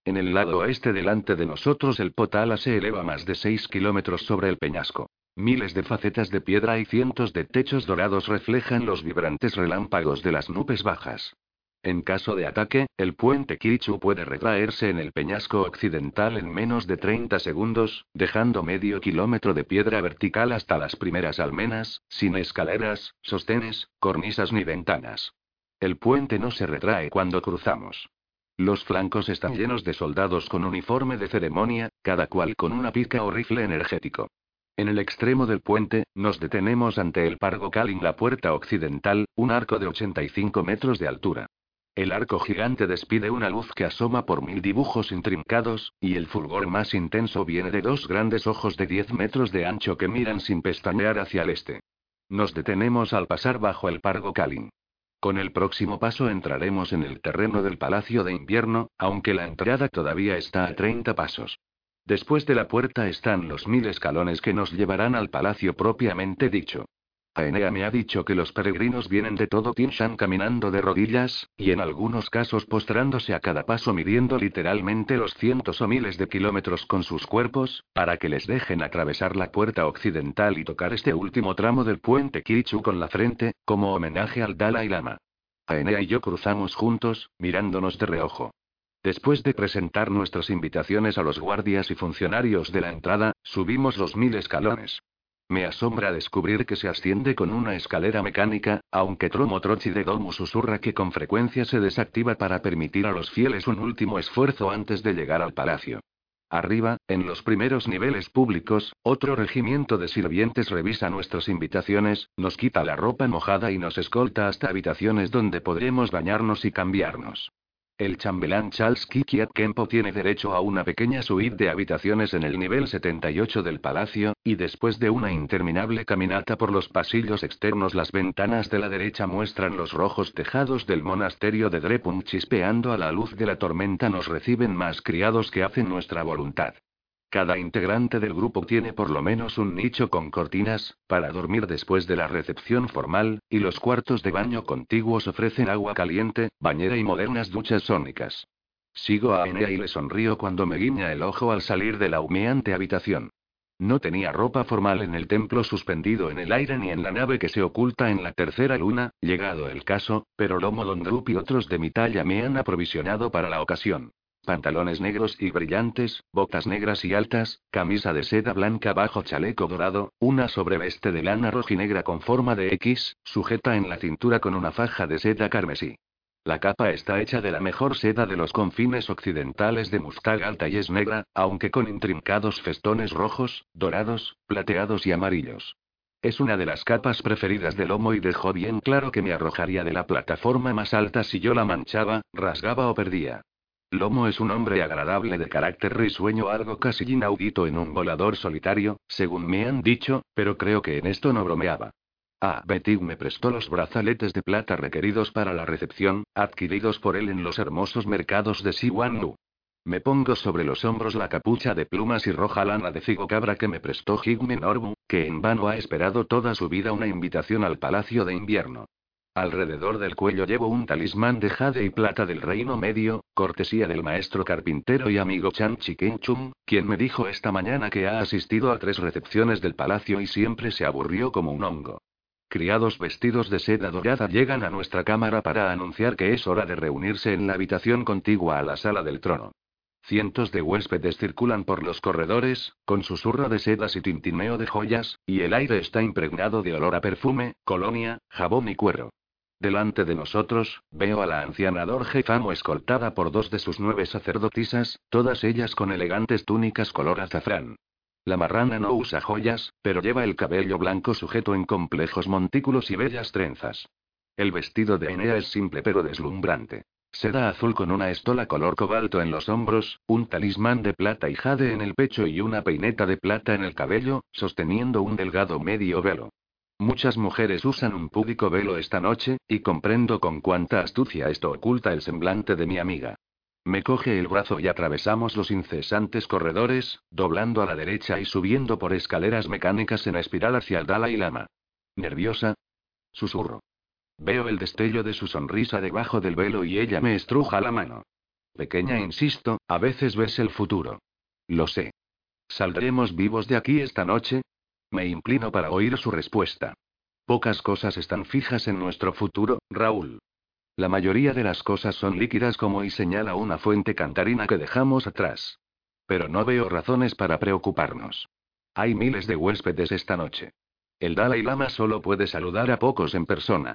En el lado oeste delante de nosotros el Potala se eleva más de seis kilómetros sobre el peñasco. Miles de facetas de piedra y cientos de techos dorados reflejan los vibrantes relámpagos de las nubes bajas. En caso de ataque, el puente Kirichu puede retraerse en el peñasco occidental en menos de 30 segundos, dejando medio kilómetro de piedra vertical hasta las primeras almenas, sin escaleras, sostenes, cornisas ni ventanas. El puente no se retrae cuando cruzamos. Los flancos están llenos de soldados con uniforme de ceremonia, cada cual con una pica o rifle energético. En el extremo del puente, nos detenemos ante el Pargo Kalin, la puerta occidental, un arco de 85 metros de altura. El arco gigante despide una luz que asoma por mil dibujos intrincados, y el fulgor más intenso viene de dos grandes ojos de 10 metros de ancho que miran sin pestañear hacia el este. Nos detenemos al pasar bajo el Pargo Kalin. Con el próximo paso entraremos en el terreno del Palacio de Invierno, aunque la entrada todavía está a 30 pasos. Después de la puerta están los mil escalones que nos llevarán al palacio propiamente dicho. Aenea me ha dicho que los peregrinos vienen de todo Tinshan caminando de rodillas, y en algunos casos postrándose a cada paso midiendo literalmente los cientos o miles de kilómetros con sus cuerpos, para que les dejen atravesar la puerta occidental y tocar este último tramo del puente Kirichu con la frente, como homenaje al Dalai Lama. Aenea y yo cruzamos juntos, mirándonos de reojo. Después de presentar nuestras invitaciones a los guardias y funcionarios de la entrada, subimos los mil escalones. Me asombra descubrir que se asciende con una escalera mecánica, aunque Tromo Trochi de Domu susurra que con frecuencia se desactiva para permitir a los fieles un último esfuerzo antes de llegar al palacio. Arriba, en los primeros niveles públicos, otro regimiento de sirvientes revisa nuestras invitaciones, nos quita la ropa mojada y nos escolta hasta habitaciones donde podremos bañarnos y cambiarnos. El chambelán Charles Kikiat Kempo tiene derecho a una pequeña suite de habitaciones en el nivel 78 del palacio, y después de una interminable caminata por los pasillos externos las ventanas de la derecha muestran los rojos tejados del monasterio de Drepun chispeando a la luz de la tormenta nos reciben más criados que hacen nuestra voluntad. Cada integrante del grupo tiene por lo menos un nicho con cortinas, para dormir después de la recepción formal, y los cuartos de baño contiguos ofrecen agua caliente, bañera y modernas duchas sónicas. Sigo a Enea y le sonrío cuando me guiña el ojo al salir de la humeante habitación. No tenía ropa formal en el templo suspendido en el aire ni en la nave que se oculta en la tercera luna, llegado el caso, pero Lomo Londrup y otros de mi talla me han aprovisionado para la ocasión pantalones negros y brillantes, botas negras y altas, camisa de seda blanca bajo chaleco dorado, una sobreveste de lana rojinegra con forma de X, sujeta en la cintura con una faja de seda carmesí. La capa está hecha de la mejor seda de los confines occidentales de Mustag Alta y es negra, aunque con intrincados festones rojos, dorados, plateados y amarillos. Es una de las capas preferidas del lomo y dejó bien claro que me arrojaría de la plataforma más alta si yo la manchaba, rasgaba o perdía. Lomo es un hombre agradable de carácter risueño, algo casi inaudito en un volador solitario, según me han dicho, pero creo que en esto no bromeaba. Ah, Betty me prestó los brazaletes de plata requeridos para la recepción, adquiridos por él en los hermosos mercados de Siwan Me pongo sobre los hombros la capucha de plumas y roja lana de figo cabra que me prestó Higme Norbu, que en vano ha esperado toda su vida una invitación al palacio de invierno. Alrededor del cuello llevo un talismán de jade y plata del Reino Medio, cortesía del maestro carpintero y amigo Chan Chikenchum, quien me dijo esta mañana que ha asistido a tres recepciones del palacio y siempre se aburrió como un hongo. Criados vestidos de seda dorada llegan a nuestra cámara para anunciar que es hora de reunirse en la habitación contigua a la sala del trono. Cientos de huéspedes circulan por los corredores, con susurro de sedas y tintineo de joyas, y el aire está impregnado de olor a perfume, colonia, jabón y cuero. Delante de nosotros, veo a la anciana Dorje Famo escoltada por dos de sus nueve sacerdotisas, todas ellas con elegantes túnicas color azafrán. La marrana no usa joyas, pero lleva el cabello blanco sujeto en complejos montículos y bellas trenzas. El vestido de Enea es simple pero deslumbrante. Seda azul con una estola color cobalto en los hombros, un talismán de plata y jade en el pecho y una peineta de plata en el cabello, sosteniendo un delgado medio velo. Muchas mujeres usan un púdico velo esta noche, y comprendo con cuánta astucia esto oculta el semblante de mi amiga. Me coge el brazo y atravesamos los incesantes corredores, doblando a la derecha y subiendo por escaleras mecánicas en espiral hacia el Dalai Lama. ¿Nerviosa? Susurro. Veo el destello de su sonrisa debajo del velo y ella me estruja la mano. Pequeña, insisto, a veces ves el futuro. Lo sé. ¿Saldremos vivos de aquí esta noche? Me inclino para oír su respuesta. Pocas cosas están fijas en nuestro futuro, Raúl. La mayoría de las cosas son líquidas como y señala una fuente cantarina que dejamos atrás. Pero no veo razones para preocuparnos. Hay miles de huéspedes esta noche. El Dalai Lama solo puede saludar a pocos en persona.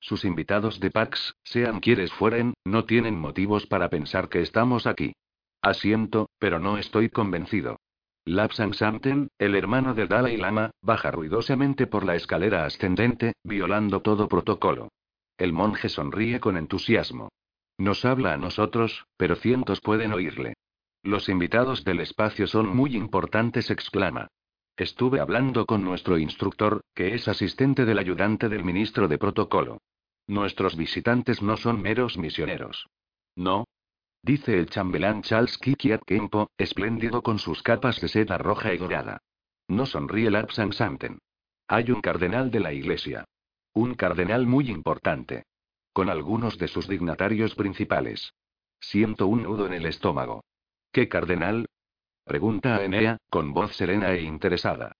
Sus invitados de Pax, sean quienes fueren, no tienen motivos para pensar que estamos aquí. Asiento, pero no estoy convencido. Lapsang Samten, el hermano del Dalai Lama, baja ruidosamente por la escalera ascendente, violando todo protocolo. El monje sonríe con entusiasmo. Nos habla a nosotros, pero cientos pueden oírle. Los invitados del espacio son muy importantes, exclama. Estuve hablando con nuestro instructor, que es asistente del ayudante del ministro de protocolo. Nuestros visitantes no son meros misioneros. No, dice el chambelán Charles Kikiat Kempo, espléndido con sus capas de seda roja y dorada. No sonríe Lapsan Santen. Hay un cardenal de la iglesia. Un cardenal muy importante. Con algunos de sus dignatarios principales. Siento un nudo en el estómago. ¿Qué cardenal? Pregunta a Enea, con voz serena e interesada.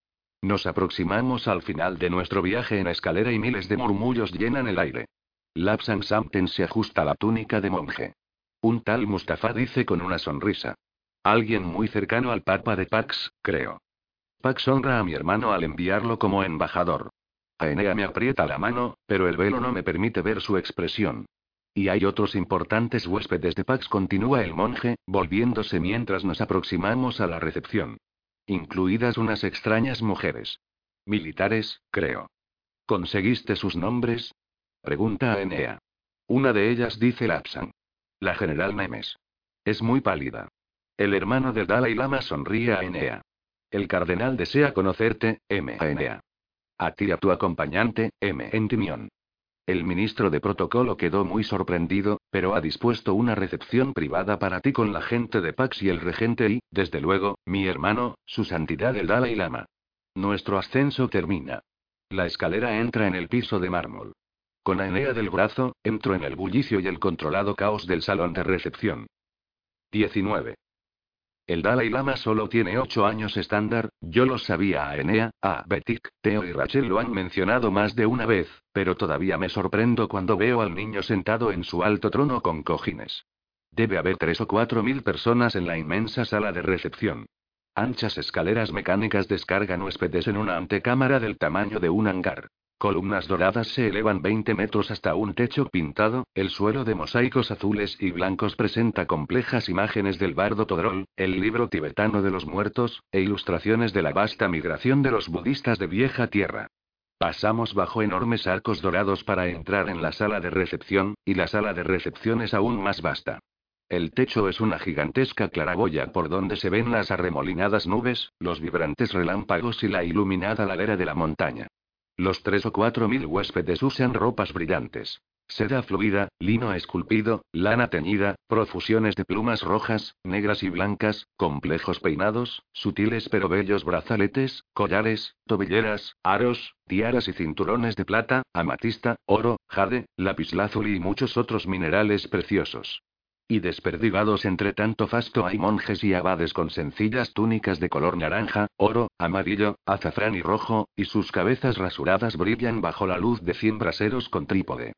Nos aproximamos al final de nuestro viaje en escalera y miles de murmullos llenan el aire. Lapsan Samten se ajusta la túnica de monje. Un tal Mustafa dice con una sonrisa. Alguien muy cercano al Papa de Pax, creo. Pax honra a mi hermano al enviarlo como embajador. Aenea me aprieta la mano, pero el velo no me permite ver su expresión. Y hay otros importantes huéspedes de Pax, continúa el monje, volviéndose mientras nos aproximamos a la recepción. Incluidas unas extrañas mujeres. Militares, creo. ¿Conseguiste sus nombres? Pregunta a Enea. Una de ellas dice Lapsan. La general Nemes. Es muy pálida. El hermano del Dalai Lama sonríe a Enea. El cardenal desea conocerte, M. A Enea. A ti y a tu acompañante, M. Entimión. El ministro de protocolo quedó muy sorprendido, pero ha dispuesto una recepción privada para ti con la gente de Pax y el regente y, desde luego, mi hermano, su santidad el Dalai Lama. Nuestro ascenso termina. La escalera entra en el piso de mármol. Con Aenea del brazo, entro en el bullicio y el controlado caos del salón de recepción. 19. El Dalai Lama solo tiene ocho años estándar, yo lo sabía a Enea, a Betik, Theo y Rachel lo han mencionado más de una vez, pero todavía me sorprendo cuando veo al niño sentado en su alto trono con cojines. Debe haber tres o cuatro mil personas en la inmensa sala de recepción. Anchas escaleras mecánicas descargan huéspedes en una antecámara del tamaño de un hangar. Columnas doradas se elevan 20 metros hasta un techo pintado, el suelo de mosaicos azules y blancos presenta complejas imágenes del bardo Todrol, el libro tibetano de los muertos, e ilustraciones de la vasta migración de los budistas de vieja tierra. Pasamos bajo enormes arcos dorados para entrar en la sala de recepción, y la sala de recepción es aún más vasta. El techo es una gigantesca claraboya por donde se ven las arremolinadas nubes, los vibrantes relámpagos y la iluminada ladera de la montaña. Los tres o cuatro mil huéspedes usan ropas brillantes. Seda fluida, lino esculpido, lana teñida, profusiones de plumas rojas, negras y blancas, complejos peinados, sutiles pero bellos brazaletes, collares, tobilleras, aros, tiaras y cinturones de plata, amatista, oro, jade, lapislázuli y muchos otros minerales preciosos. Y desperdigados entre tanto fasto hay monjes y abades con sencillas túnicas de color naranja, oro, amarillo, azafrán y rojo, y sus cabezas rasuradas brillan bajo la luz de cien braseros con trípode.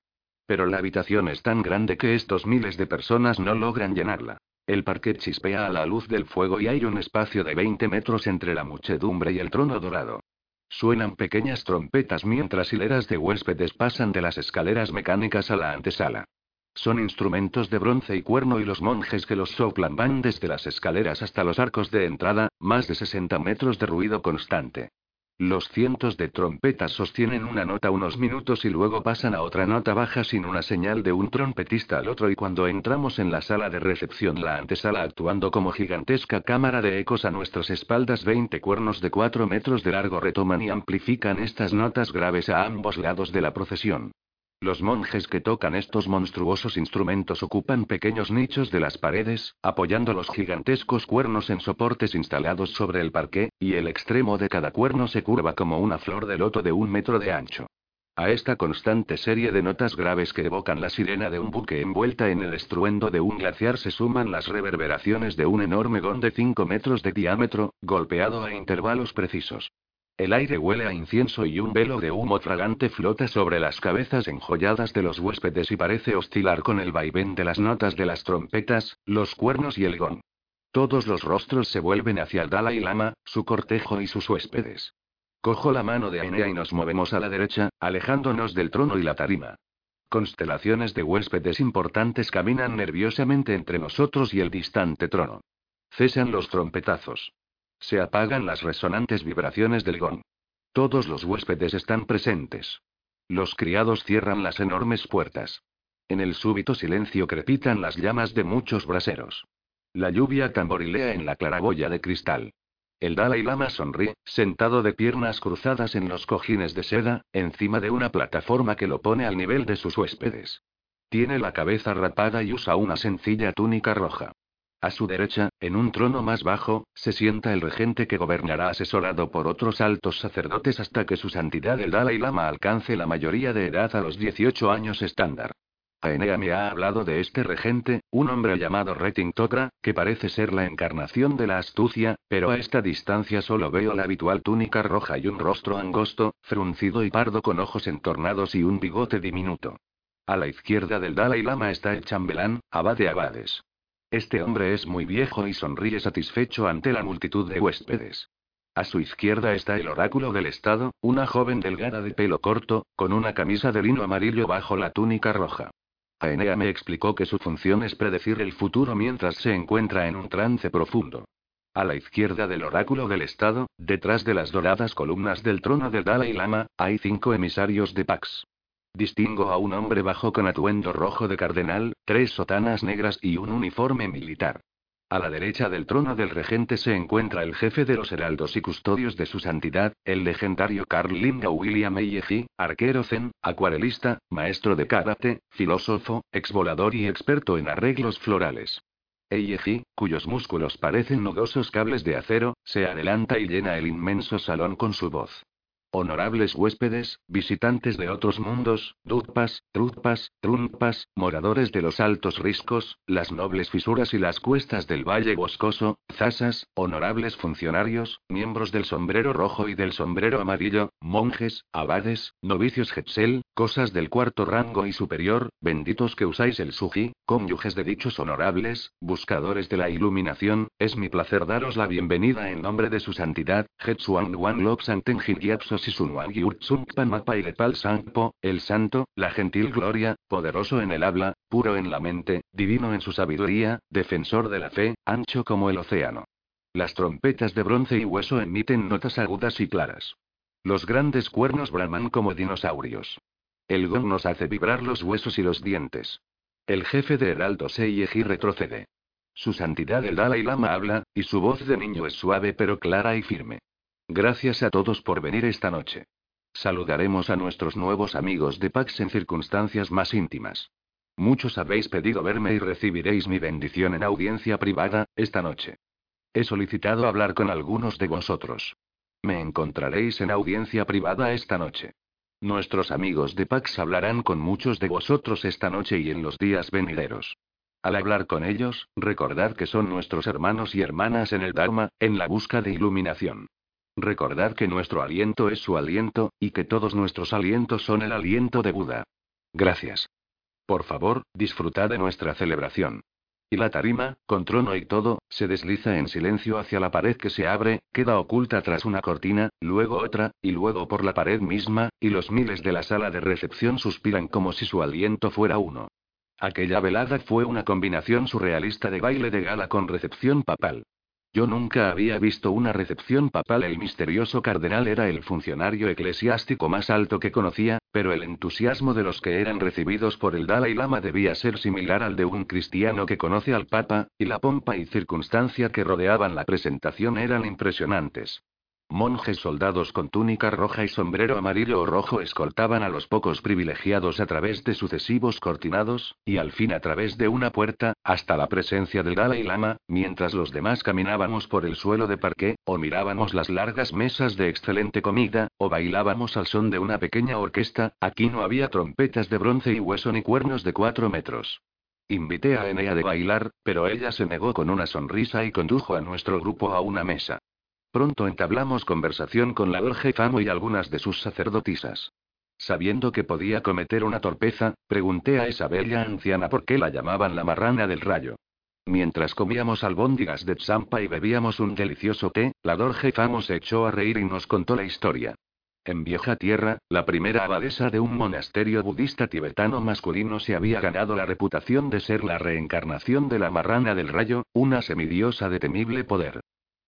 Pero la habitación es tan grande que estos miles de personas no logran llenarla. El parquet chispea a la luz del fuego y hay un espacio de 20 metros entre la muchedumbre y el trono dorado. Suenan pequeñas trompetas mientras hileras de huéspedes pasan de las escaleras mecánicas a la antesala. Son instrumentos de bronce y cuerno y los monjes que los soplan van desde las escaleras hasta los arcos de entrada, más de 60 metros de ruido constante. Los cientos de trompetas sostienen una nota unos minutos y luego pasan a otra nota baja sin una señal de un trompetista al otro y cuando entramos en la sala de recepción la antesala actuando como gigantesca cámara de ecos a nuestras espaldas 20 cuernos de 4 metros de largo retoman y amplifican estas notas graves a ambos lados de la procesión. Los monjes que tocan estos monstruosos instrumentos ocupan pequeños nichos de las paredes, apoyando los gigantescos cuernos en soportes instalados sobre el parqué, y el extremo de cada cuerno se curva como una flor de loto de un metro de ancho. A esta constante serie de notas graves que evocan la sirena de un buque envuelta en el estruendo de un glaciar se suman las reverberaciones de un enorme gón de 5 metros de diámetro, golpeado a intervalos precisos. El aire huele a incienso y un velo de humo fragante flota sobre las cabezas enjolladas de los huéspedes y parece oscilar con el vaivén de las notas de las trompetas, los cuernos y el gong. Todos los rostros se vuelven hacia el Dalai Lama, su cortejo y sus huéspedes. Cojo la mano de Ainea y nos movemos a la derecha, alejándonos del trono y la tarima. Constelaciones de huéspedes importantes caminan nerviosamente entre nosotros y el distante trono. Cesan los trompetazos. Se apagan las resonantes vibraciones del gong. Todos los huéspedes están presentes. Los criados cierran las enormes puertas. En el súbito silencio crepitan las llamas de muchos braseros. La lluvia tamborilea en la claraboya de cristal. El Dalai Lama sonríe, sentado de piernas cruzadas en los cojines de seda, encima de una plataforma que lo pone al nivel de sus huéspedes. Tiene la cabeza rapada y usa una sencilla túnica roja. A su derecha, en un trono más bajo, se sienta el regente que gobernará asesorado por otros altos sacerdotes hasta que su santidad el Dalai Lama alcance la mayoría de edad a los 18 años estándar. Aenea me ha hablado de este regente, un hombre llamado Retin Tokra, que parece ser la encarnación de la astucia, pero a esta distancia solo veo la habitual túnica roja y un rostro angosto, fruncido y pardo con ojos entornados y un bigote diminuto. A la izquierda del Dalai Lama está el chambelán, abade abades. Este hombre es muy viejo y sonríe satisfecho ante la multitud de huéspedes. A su izquierda está el oráculo del Estado, una joven delgada de pelo corto, con una camisa de lino amarillo bajo la túnica roja. Aenea me explicó que su función es predecir el futuro mientras se encuentra en un trance profundo. A la izquierda del oráculo del Estado, detrás de las doradas columnas del trono del Dalai Lama, hay cinco emisarios de Pax. Distingo a un hombre bajo con atuendo rojo de cardenal, tres sotanas negras y un uniforme militar. A la derecha del trono del regente se encuentra el jefe de los heraldos y custodios de su santidad, el legendario Carl Linga William Eyeji, arquero zen, acuarelista, maestro de karate, filósofo, exvolador y experto en arreglos florales. Eyeji, cuyos músculos parecen nudosos cables de acero, se adelanta y llena el inmenso salón con su voz. Honorables huéspedes, visitantes de otros mundos, dutpas, trutpas, trumpas, moradores de los altos riscos, las nobles fisuras y las cuestas del valle boscoso, zasas, honorables funcionarios, miembros del sombrero rojo y del sombrero amarillo, monjes, abades, novicios Hetzel, cosas del cuarto rango y superior, benditos que usáis el suji, cónyuges de dichos honorables, buscadores de la iluminación, es mi placer daros la bienvenida en nombre de su santidad, Hetsuan Wan Lok Santen Mapa Sangpo, el santo, la gentil gloria, poderoso en el habla, puro en la mente, divino en su sabiduría, defensor de la fe, ancho como el océano. Las trompetas de bronce y hueso emiten notas agudas y claras. Los grandes cuernos braman como dinosaurios. El gong nos hace vibrar los huesos y los dientes. El jefe de Heraldo Seiyeji retrocede. Su santidad el Dalai Lama habla, y su voz de niño es suave pero clara y firme. Gracias a todos por venir esta noche. Saludaremos a nuestros nuevos amigos de Pax en circunstancias más íntimas. Muchos habéis pedido verme y recibiréis mi bendición en audiencia privada, esta noche. He solicitado hablar con algunos de vosotros. Me encontraréis en audiencia privada esta noche. Nuestros amigos de Pax hablarán con muchos de vosotros esta noche y en los días venideros. Al hablar con ellos, recordad que son nuestros hermanos y hermanas en el Dharma, en la busca de iluminación. Recordad que nuestro aliento es su aliento, y que todos nuestros alientos son el aliento de Buda. Gracias. Por favor, disfrutad de nuestra celebración. Y la tarima, con trono y todo, se desliza en silencio hacia la pared que se abre, queda oculta tras una cortina, luego otra, y luego por la pared misma, y los miles de la sala de recepción suspiran como si su aliento fuera uno. Aquella velada fue una combinación surrealista de baile de gala con recepción papal. Yo nunca había visto una recepción papal. El misterioso cardenal era el funcionario eclesiástico más alto que conocía, pero el entusiasmo de los que eran recibidos por el Dalai Lama debía ser similar al de un cristiano que conoce al Papa, y la pompa y circunstancia que rodeaban la presentación eran impresionantes. Monjes soldados con túnica roja y sombrero amarillo o rojo escoltaban a los pocos privilegiados a través de sucesivos cortinados, y al fin a través de una puerta, hasta la presencia del Dalai Lama, mientras los demás caminábamos por el suelo de parqué, o mirábamos las largas mesas de excelente comida, o bailábamos al son de una pequeña orquesta, aquí no había trompetas de bronce y hueso ni cuernos de cuatro metros. Invité a Enea de bailar, pero ella se negó con una sonrisa y condujo a nuestro grupo a una mesa. Pronto entablamos conversación con la Dorje Famo y algunas de sus sacerdotisas. Sabiendo que podía cometer una torpeza, pregunté a esa bella anciana por qué la llamaban la marrana del rayo. Mientras comíamos albóndigas de champa y bebíamos un delicioso té, la Dorje Famo se echó a reír y nos contó la historia. En vieja tierra, la primera abadesa de un monasterio budista tibetano masculino se había ganado la reputación de ser la reencarnación de la marrana del rayo, una semidiosa de temible poder.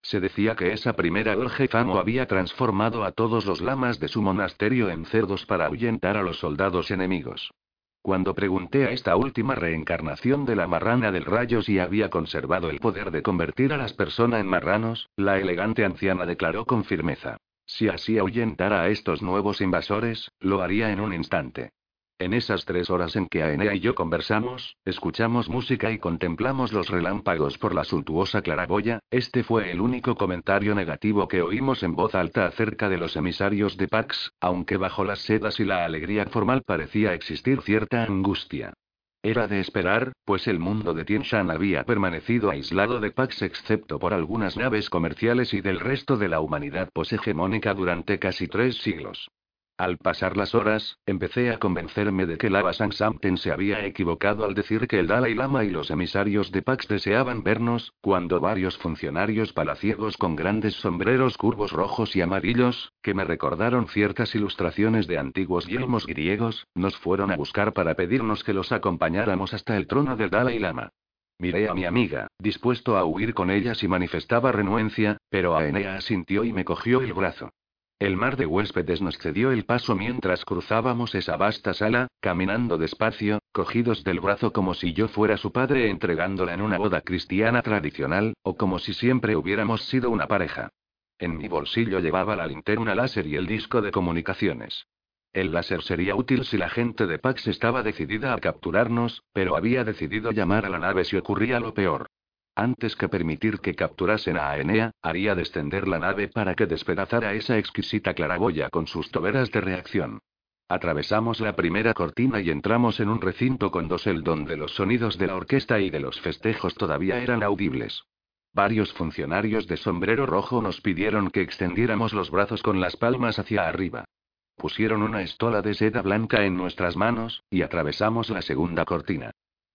Se decía que esa primera Orge Famo había transformado a todos los lamas de su monasterio en cerdos para ahuyentar a los soldados enemigos. Cuando pregunté a esta última reencarnación de la marrana del rayo si había conservado el poder de convertir a las personas en marranos, la elegante anciana declaró con firmeza. Si así ahuyentara a estos nuevos invasores, lo haría en un instante. En esas tres horas en que Aenea y yo conversamos, escuchamos música y contemplamos los relámpagos por la suntuosa claraboya, este fue el único comentario negativo que oímos en voz alta acerca de los emisarios de Pax, aunque bajo las sedas y la alegría formal parecía existir cierta angustia. Era de esperar, pues el mundo de Tienshan había permanecido aislado de Pax excepto por algunas naves comerciales y del resto de la humanidad poshegemónica durante casi tres siglos. Al pasar las horas, empecé a convencerme de que Lava Samten se había equivocado al decir que el Dalai Lama y los emisarios de Pax deseaban vernos, cuando varios funcionarios palaciegos con grandes sombreros curvos rojos y amarillos, que me recordaron ciertas ilustraciones de antiguos yelmos griegos, nos fueron a buscar para pedirnos que los acompañáramos hasta el trono del Dalai Lama. Miré a mi amiga, dispuesto a huir con ella si manifestaba renuencia, pero Aenea asintió y me cogió el brazo. El mar de huéspedes nos cedió el paso mientras cruzábamos esa vasta sala, caminando despacio, cogidos del brazo como si yo fuera su padre entregándola en una boda cristiana tradicional, o como si siempre hubiéramos sido una pareja. En mi bolsillo llevaba la linterna láser y el disco de comunicaciones. El láser sería útil si la gente de Pax estaba decidida a capturarnos, pero había decidido llamar a la nave si ocurría lo peor. Antes que permitir que capturasen a Aenea, haría descender la nave para que despedazara esa exquisita claraboya con sus toberas de reacción. Atravesamos la primera cortina y entramos en un recinto con dosel donde los sonidos de la orquesta y de los festejos todavía eran audibles. Varios funcionarios de sombrero rojo nos pidieron que extendiéramos los brazos con las palmas hacia arriba. Pusieron una estola de seda blanca en nuestras manos, y atravesamos la segunda cortina.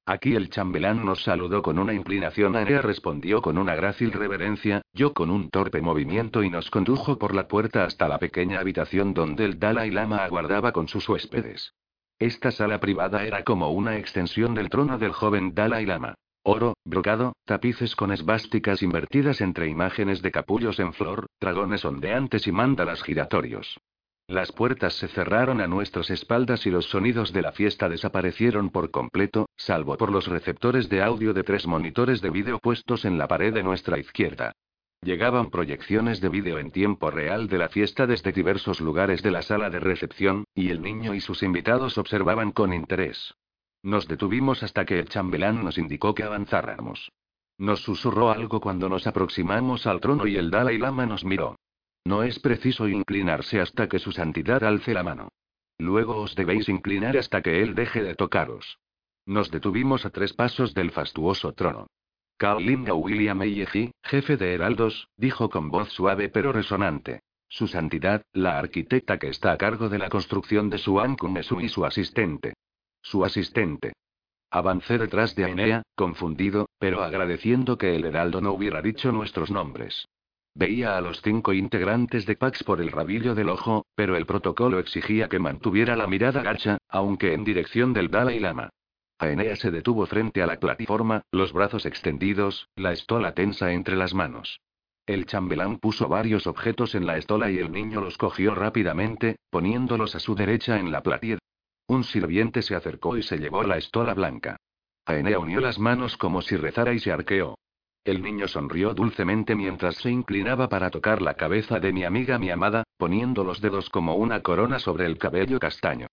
Aquí el chambelán nos saludó con una inclinación. Anea respondió con una grácil reverencia, yo con un torpe movimiento y nos condujo por la puerta hasta la pequeña habitación donde el Dalai Lama aguardaba con sus huéspedes. Esta sala privada era como una extensión del trono del joven Dalai Lama. Oro, brocado, tapices con esvásticas invertidas entre imágenes de capullos en flor, dragones ondeantes y mándalas giratorios. Las puertas se cerraron a nuestras espaldas y los sonidos de la fiesta desaparecieron por completo, salvo por los receptores de audio de tres monitores de vídeo puestos en la pared de nuestra izquierda. Llegaban proyecciones de vídeo en tiempo real de la fiesta desde diversos lugares de la sala de recepción, y el niño y sus invitados observaban con interés. Nos detuvimos hasta que el chambelán nos indicó que avanzáramos. Nos susurró algo cuando nos aproximamos al trono y el Dalai Lama nos miró. No es preciso inclinarse hasta que su santidad alce la mano. Luego os debéis inclinar hasta que él deje de tocaros. Nos detuvimos a tres pasos del fastuoso trono. Linga William Eyeji, jefe de heraldos, dijo con voz suave pero resonante. Su santidad, la arquitecta que está a cargo de la construcción de su Ankunesu y su asistente. Su asistente. Avancé detrás de Ainea, confundido, pero agradeciendo que el heraldo no hubiera dicho nuestros nombres. Veía a los cinco integrantes de Pax por el rabillo del ojo, pero el protocolo exigía que mantuviera la mirada gacha, aunque en dirección del Dalai Lama. Aenea se detuvo frente a la plataforma, los brazos extendidos, la estola tensa entre las manos. El chambelán puso varios objetos en la estola y el niño los cogió rápidamente, poniéndolos a su derecha en la platier. Un sirviente se acercó y se llevó la estola blanca. Aenea unió las manos como si rezara y se arqueó. El niño sonrió dulcemente mientras se inclinaba para tocar la cabeza de mi amiga mi amada, poniendo los dedos como una corona sobre el cabello castaño.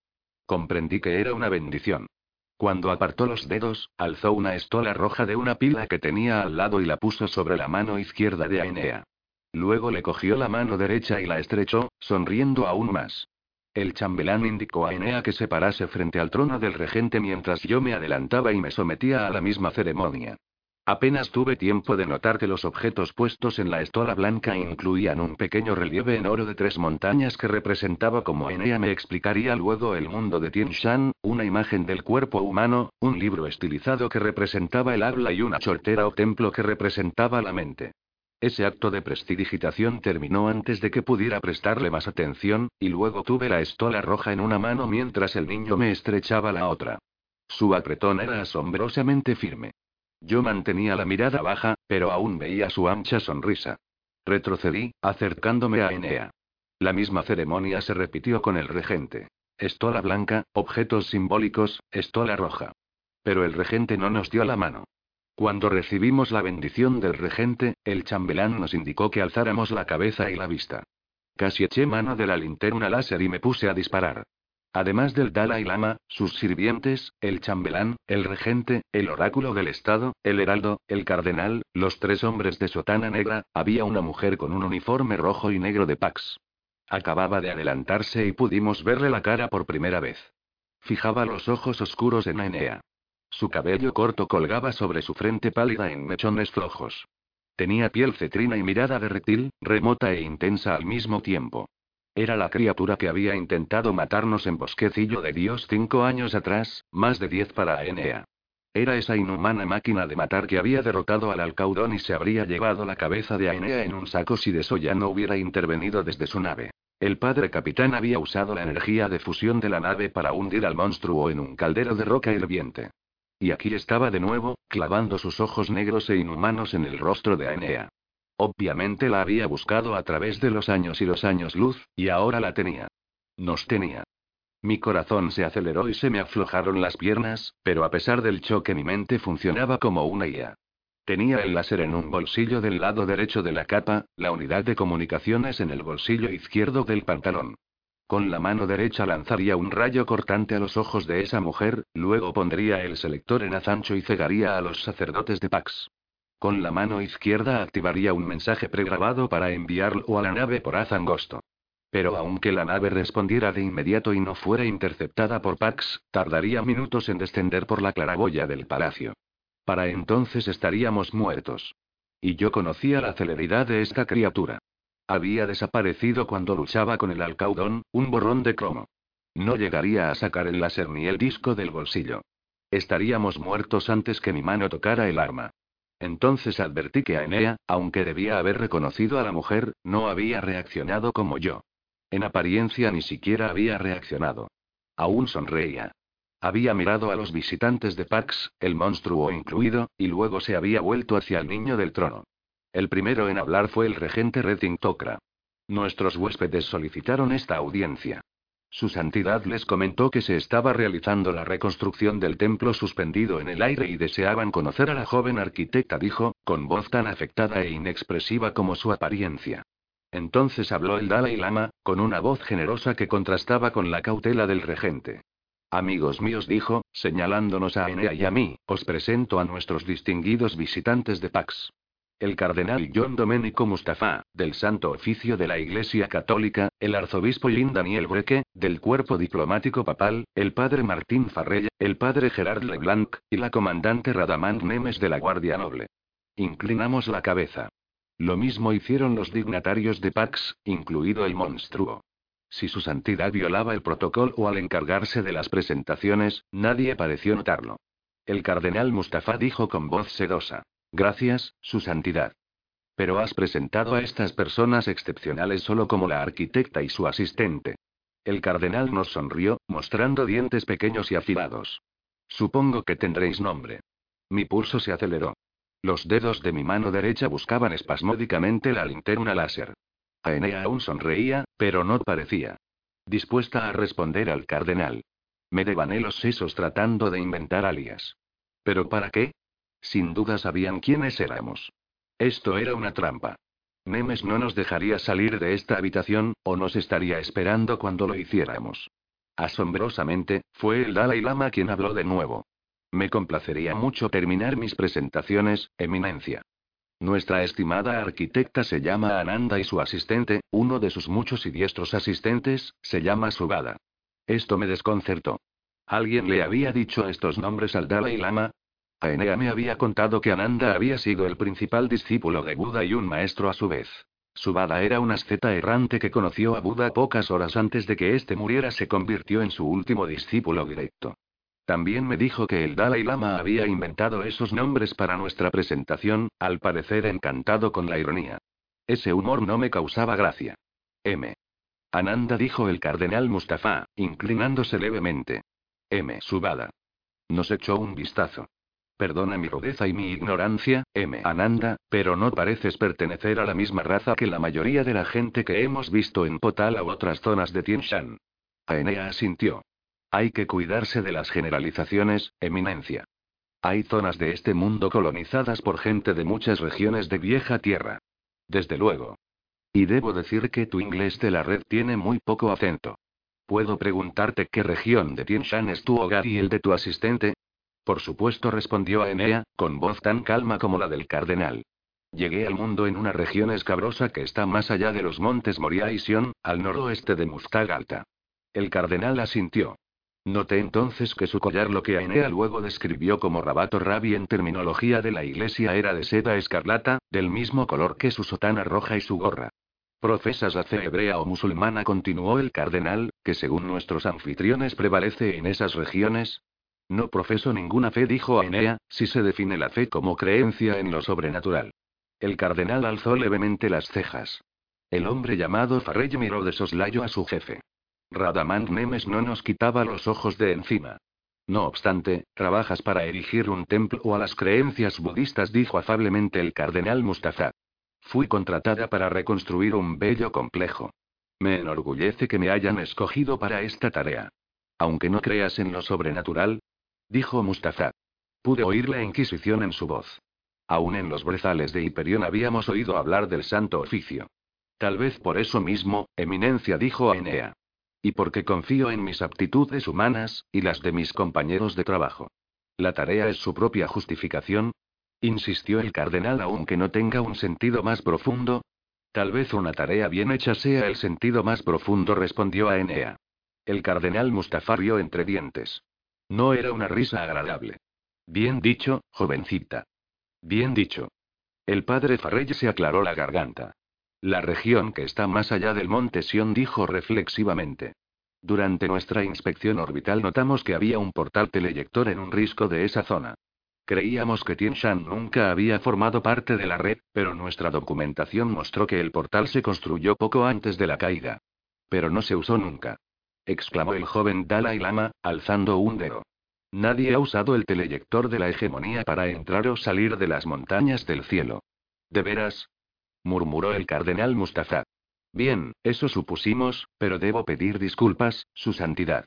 Comprendí que era una bendición. Cuando apartó los dedos, alzó una estola roja de una pila que tenía al lado y la puso sobre la mano izquierda de Ainea. Luego le cogió la mano derecha y la estrechó, sonriendo aún más. El chambelán indicó a Ainea que se parase frente al trono del regente mientras yo me adelantaba y me sometía a la misma ceremonia. Apenas tuve tiempo de notar que los objetos puestos en la estola blanca incluían un pequeño relieve en oro de tres montañas que representaba como Enea me explicaría luego el mundo de Tien Shan, una imagen del cuerpo humano, un libro estilizado que representaba el habla y una chortera o templo que representaba la mente. Ese acto de prestidigitación terminó antes de que pudiera prestarle más atención, y luego tuve la estola roja en una mano mientras el niño me estrechaba la otra. Su apretón era asombrosamente firme. Yo mantenía la mirada baja, pero aún veía su ancha sonrisa. Retrocedí, acercándome a Enea. La misma ceremonia se repitió con el regente. Estola blanca, objetos simbólicos, estola roja. Pero el regente no nos dio la mano. Cuando recibimos la bendición del regente, el chambelán nos indicó que alzáramos la cabeza y la vista. Casi eché mano de la linterna láser y me puse a disparar. Además del Dalai Lama, sus sirvientes, el chambelán, el regente, el oráculo del Estado, el heraldo, el cardenal, los tres hombres de sotana negra, había una mujer con un uniforme rojo y negro de Pax. Acababa de adelantarse y pudimos verle la cara por primera vez. Fijaba los ojos oscuros en Aenea. Su cabello corto colgaba sobre su frente pálida en mechones flojos. Tenía piel cetrina y mirada de reptil, remota e intensa al mismo tiempo. Era la criatura que había intentado matarnos en Bosquecillo de Dios cinco años atrás, más de diez para Enea. Era esa inhumana máquina de matar que había derrotado al alcaudón y se habría llevado la cabeza de Aenea en un saco si de Soya no hubiera intervenido desde su nave. El padre capitán había usado la energía de fusión de la nave para hundir al monstruo en un caldero de roca hirviente. Y aquí estaba de nuevo, clavando sus ojos negros e inhumanos en el rostro de Aenea. Obviamente la había buscado a través de los años y los años luz, y ahora la tenía. Nos tenía. Mi corazón se aceleró y se me aflojaron las piernas, pero a pesar del choque mi mente funcionaba como una IA. Tenía el láser en un bolsillo del lado derecho de la capa, la unidad de comunicaciones en el bolsillo izquierdo del pantalón. Con la mano derecha lanzaría un rayo cortante a los ojos de esa mujer, luego pondría el selector en azancho y cegaría a los sacerdotes de Pax. Con la mano izquierda activaría un mensaje pregrabado para enviarlo a la nave por haz angosto. Pero aunque la nave respondiera de inmediato y no fuera interceptada por Pax, tardaría minutos en descender por la claraboya del palacio. Para entonces estaríamos muertos. Y yo conocía la celeridad de esta criatura. Había desaparecido cuando luchaba con el alcaudón, un borrón de cromo. No llegaría a sacar el láser ni el disco del bolsillo. Estaríamos muertos antes que mi mano tocara el arma. Entonces advertí que Aenea, aunque debía haber reconocido a la mujer, no había reaccionado como yo. En apariencia ni siquiera había reaccionado. Aún sonreía. Había mirado a los visitantes de Pax, el monstruo incluido, y luego se había vuelto hacia el niño del trono. El primero en hablar fue el regente Retin Tokra. Nuestros huéspedes solicitaron esta audiencia. Su santidad les comentó que se estaba realizando la reconstrucción del templo suspendido en el aire y deseaban conocer a la joven arquitecta, dijo, con voz tan afectada e inexpresiva como su apariencia. Entonces habló el Dalai Lama, con una voz generosa que contrastaba con la cautela del regente. Amigos míos, dijo, señalándonos a Enea y a mí, os presento a nuestros distinguidos visitantes de Pax el cardenal John Domenico Mustafa, del Santo Oficio de la Iglesia Católica, el arzobispo Jean Daniel Breque, del Cuerpo Diplomático Papal, el padre Martín Farrell, el padre Gerard Leblanc, y la comandante Radamant Nemes de la Guardia Noble. Inclinamos la cabeza. Lo mismo hicieron los dignatarios de Pax, incluido el monstruo. Si su santidad violaba el protocolo al encargarse de las presentaciones, nadie pareció notarlo. El cardenal Mustafa dijo con voz sedosa. Gracias, Su Santidad. Pero has presentado a estas personas excepcionales solo como la arquitecta y su asistente. El cardenal nos sonrió, mostrando dientes pequeños y afilados. Supongo que tendréis nombre. Mi pulso se aceleró. Los dedos de mi mano derecha buscaban espasmódicamente la linterna láser. Aenea aún sonreía, pero no parecía dispuesta a responder al cardenal. Me devané los sesos tratando de inventar alias. ¿Pero para qué? Sin duda sabían quiénes éramos. Esto era una trampa. Nemes no nos dejaría salir de esta habitación, o nos estaría esperando cuando lo hiciéramos. Asombrosamente, fue el Dalai Lama quien habló de nuevo. Me complacería mucho terminar mis presentaciones, Eminencia. Nuestra estimada arquitecta se llama Ananda y su asistente, uno de sus muchos y diestros asistentes, se llama Subada. Esto me desconcertó. ¿Alguien le había dicho estos nombres al Dalai Lama? Aenea me había contado que Ananda había sido el principal discípulo de Buda y un maestro a su vez. Subada era un asceta errante que conoció a Buda pocas horas antes de que éste muriera, se convirtió en su último discípulo directo. También me dijo que el Dalai Lama había inventado esos nombres para nuestra presentación, al parecer encantado con la ironía. Ese humor no me causaba gracia. M. Ananda dijo el cardenal Mustafa, inclinándose levemente. M. Subada. Nos echó un vistazo. Perdona mi rudeza y mi ignorancia, M. Ananda, pero no pareces pertenecer a la misma raza que la mayoría de la gente que hemos visto en Potala u otras zonas de Tien Shan. Aenea asintió. Hay que cuidarse de las generalizaciones, eminencia. Hay zonas de este mundo colonizadas por gente de muchas regiones de vieja tierra. Desde luego. Y debo decir que tu inglés de la red tiene muy poco acento. ¿Puedo preguntarte qué región de Tien Shan es tu hogar y el de tu asistente? Por supuesto, respondió Aenea, con voz tan calma como la del cardenal. Llegué al mundo en una región escabrosa que está más allá de los montes Moria y Sion, al noroeste de Mustagalta. El cardenal asintió. Noté entonces que su collar, lo que Aenea luego describió como rabato rabi en terminología de la iglesia, era de seda escarlata, del mismo color que su sotana roja y su gorra. ¿Profesas la fe hebrea o musulmana? continuó el cardenal, que según nuestros anfitriones prevalece en esas regiones. No profeso ninguna fe, dijo Aenea, si se define la fe como creencia en lo sobrenatural. El cardenal alzó levemente las cejas. El hombre llamado Farrell miró de soslayo a su jefe. Radamant Nemes no nos quitaba los ojos de encima. No obstante, trabajas para erigir un templo o a las creencias budistas, dijo afablemente el cardenal Mustafa. Fui contratada para reconstruir un bello complejo. Me enorgullece que me hayan escogido para esta tarea. Aunque no creas en lo sobrenatural, dijo Mustafa. Pude oír la inquisición en su voz. Aún en los brezales de Hiperión habíamos oído hablar del santo oficio. Tal vez por eso mismo, Eminencia dijo a Enea. Y porque confío en mis aptitudes humanas, y las de mis compañeros de trabajo. La tarea es su propia justificación, insistió el cardenal aunque no tenga un sentido más profundo. Tal vez una tarea bien hecha sea el sentido más profundo, respondió a Enea. El cardenal Mustafa rió entre dientes. No era una risa agradable. Bien dicho, jovencita. Bien dicho. El padre Farrell se aclaró la garganta. La región que está más allá del monte Sion dijo reflexivamente. Durante nuestra inspección orbital notamos que había un portal teleyector en un risco de esa zona. Creíamos que Tianshan nunca había formado parte de la red, pero nuestra documentación mostró que el portal se construyó poco antes de la caída. Pero no se usó nunca. Exclamó el joven Dalai Lama, alzando un dedo. Nadie ha usado el teleyector de la hegemonía para entrar o salir de las montañas del cielo. ¿De veras? murmuró el cardenal Mustafa. Bien, eso supusimos, pero debo pedir disculpas, Su Santidad.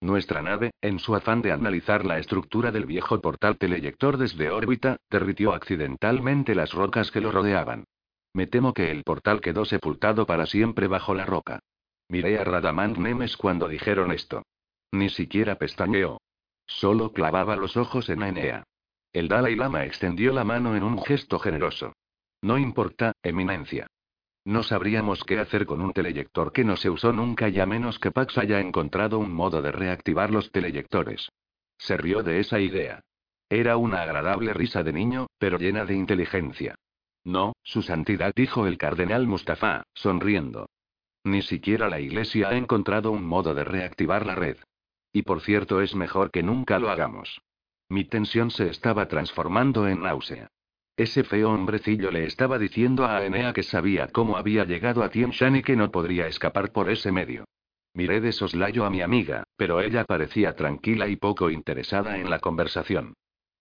Nuestra nave, en su afán de analizar la estructura del viejo portal teleyector desde órbita, derritió accidentalmente las rocas que lo rodeaban. Me temo que el portal quedó sepultado para siempre bajo la roca. Miré a Radamant Nemes cuando dijeron esto. Ni siquiera pestañeó. Solo clavaba los ojos en Aenea. El Dalai Lama extendió la mano en un gesto generoso. No importa, eminencia. No sabríamos qué hacer con un teleyector que no se usó nunca y a menos que Pax haya encontrado un modo de reactivar los teleyectores. Se rió de esa idea. Era una agradable risa de niño, pero llena de inteligencia. No, su santidad, dijo el cardenal Mustafa, sonriendo. Ni siquiera la iglesia ha encontrado un modo de reactivar la red. Y por cierto es mejor que nunca lo hagamos. Mi tensión se estaba transformando en náusea. Ese feo hombrecillo le estaba diciendo a Aenea que sabía cómo había llegado a Tien y que no podría escapar por ese medio. Miré de soslayo a mi amiga, pero ella parecía tranquila y poco interesada en la conversación.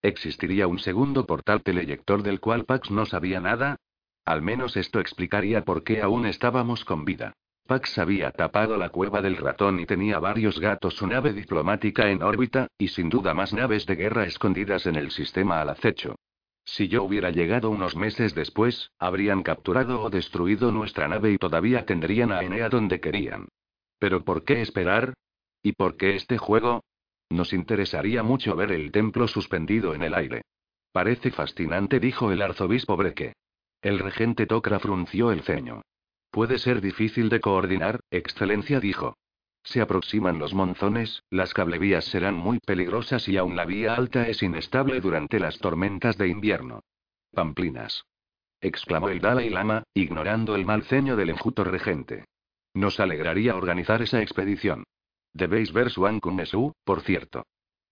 ¿Existiría un segundo portal teleyector del cual Pax no sabía nada? Al menos esto explicaría por qué aún estábamos con vida. Pax había tapado la cueva del ratón y tenía varios gatos, su nave diplomática en órbita, y sin duda más naves de guerra escondidas en el sistema al acecho. Si yo hubiera llegado unos meses después, habrían capturado o destruido nuestra nave y todavía tendrían a Enea donde querían. Pero ¿por qué esperar? ¿Y por qué este juego? Nos interesaría mucho ver el templo suspendido en el aire. Parece fascinante, dijo el arzobispo Breque. El regente Tokra frunció el ceño. Puede ser difícil de coordinar, excelencia, dijo. Se aproximan los monzones, las cablevías serán muy peligrosas y aún la vía alta es inestable durante las tormentas de invierno. Pamplinas. exclamó el Dalai Lama, ignorando el mal ceño del enjuto regente. Nos alegraría organizar esa expedición. Debéis ver Suan Kunesu, por cierto.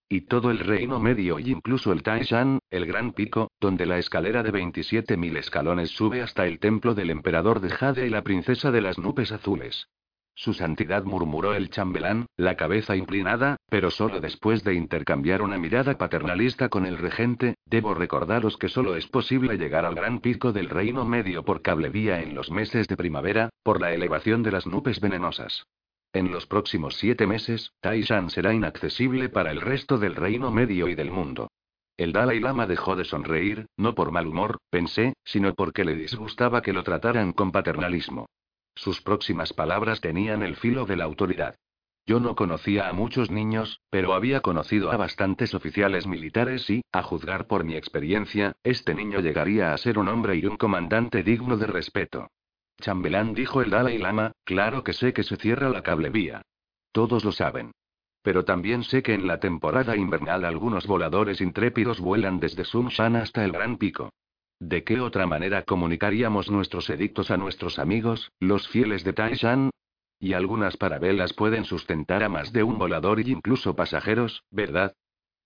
Y todo el reino medio y incluso el Taishan, el gran pico, donde la escalera de 27.000 escalones sube hasta el templo del emperador de Jade y la princesa de las nubes azules. Su santidad murmuró el chambelán, la cabeza inclinada, pero solo después de intercambiar una mirada paternalista con el regente, debo recordaros que solo es posible llegar al gran pico del reino medio por cablevía en los meses de primavera, por la elevación de las nubes venenosas. En los próximos siete meses, Taishan será inaccesible para el resto del reino medio y del mundo. El Dalai Lama dejó de sonreír, no por mal humor, pensé, sino porque le disgustaba que lo trataran con paternalismo. Sus próximas palabras tenían el filo de la autoridad. Yo no conocía a muchos niños, pero había conocido a bastantes oficiales militares y, a juzgar por mi experiencia, este niño llegaría a ser un hombre y un comandante digno de respeto. Chambelán dijo el Dalai Lama, claro que sé que se cierra la cablevía. Todos lo saben. Pero también sé que en la temporada invernal algunos voladores intrépidos vuelan desde Sun Shan hasta el Gran Pico. ¿De qué otra manera comunicaríamos nuestros edictos a nuestros amigos, los fieles de Taishan? Y algunas parabelas pueden sustentar a más de un volador y incluso pasajeros, ¿verdad?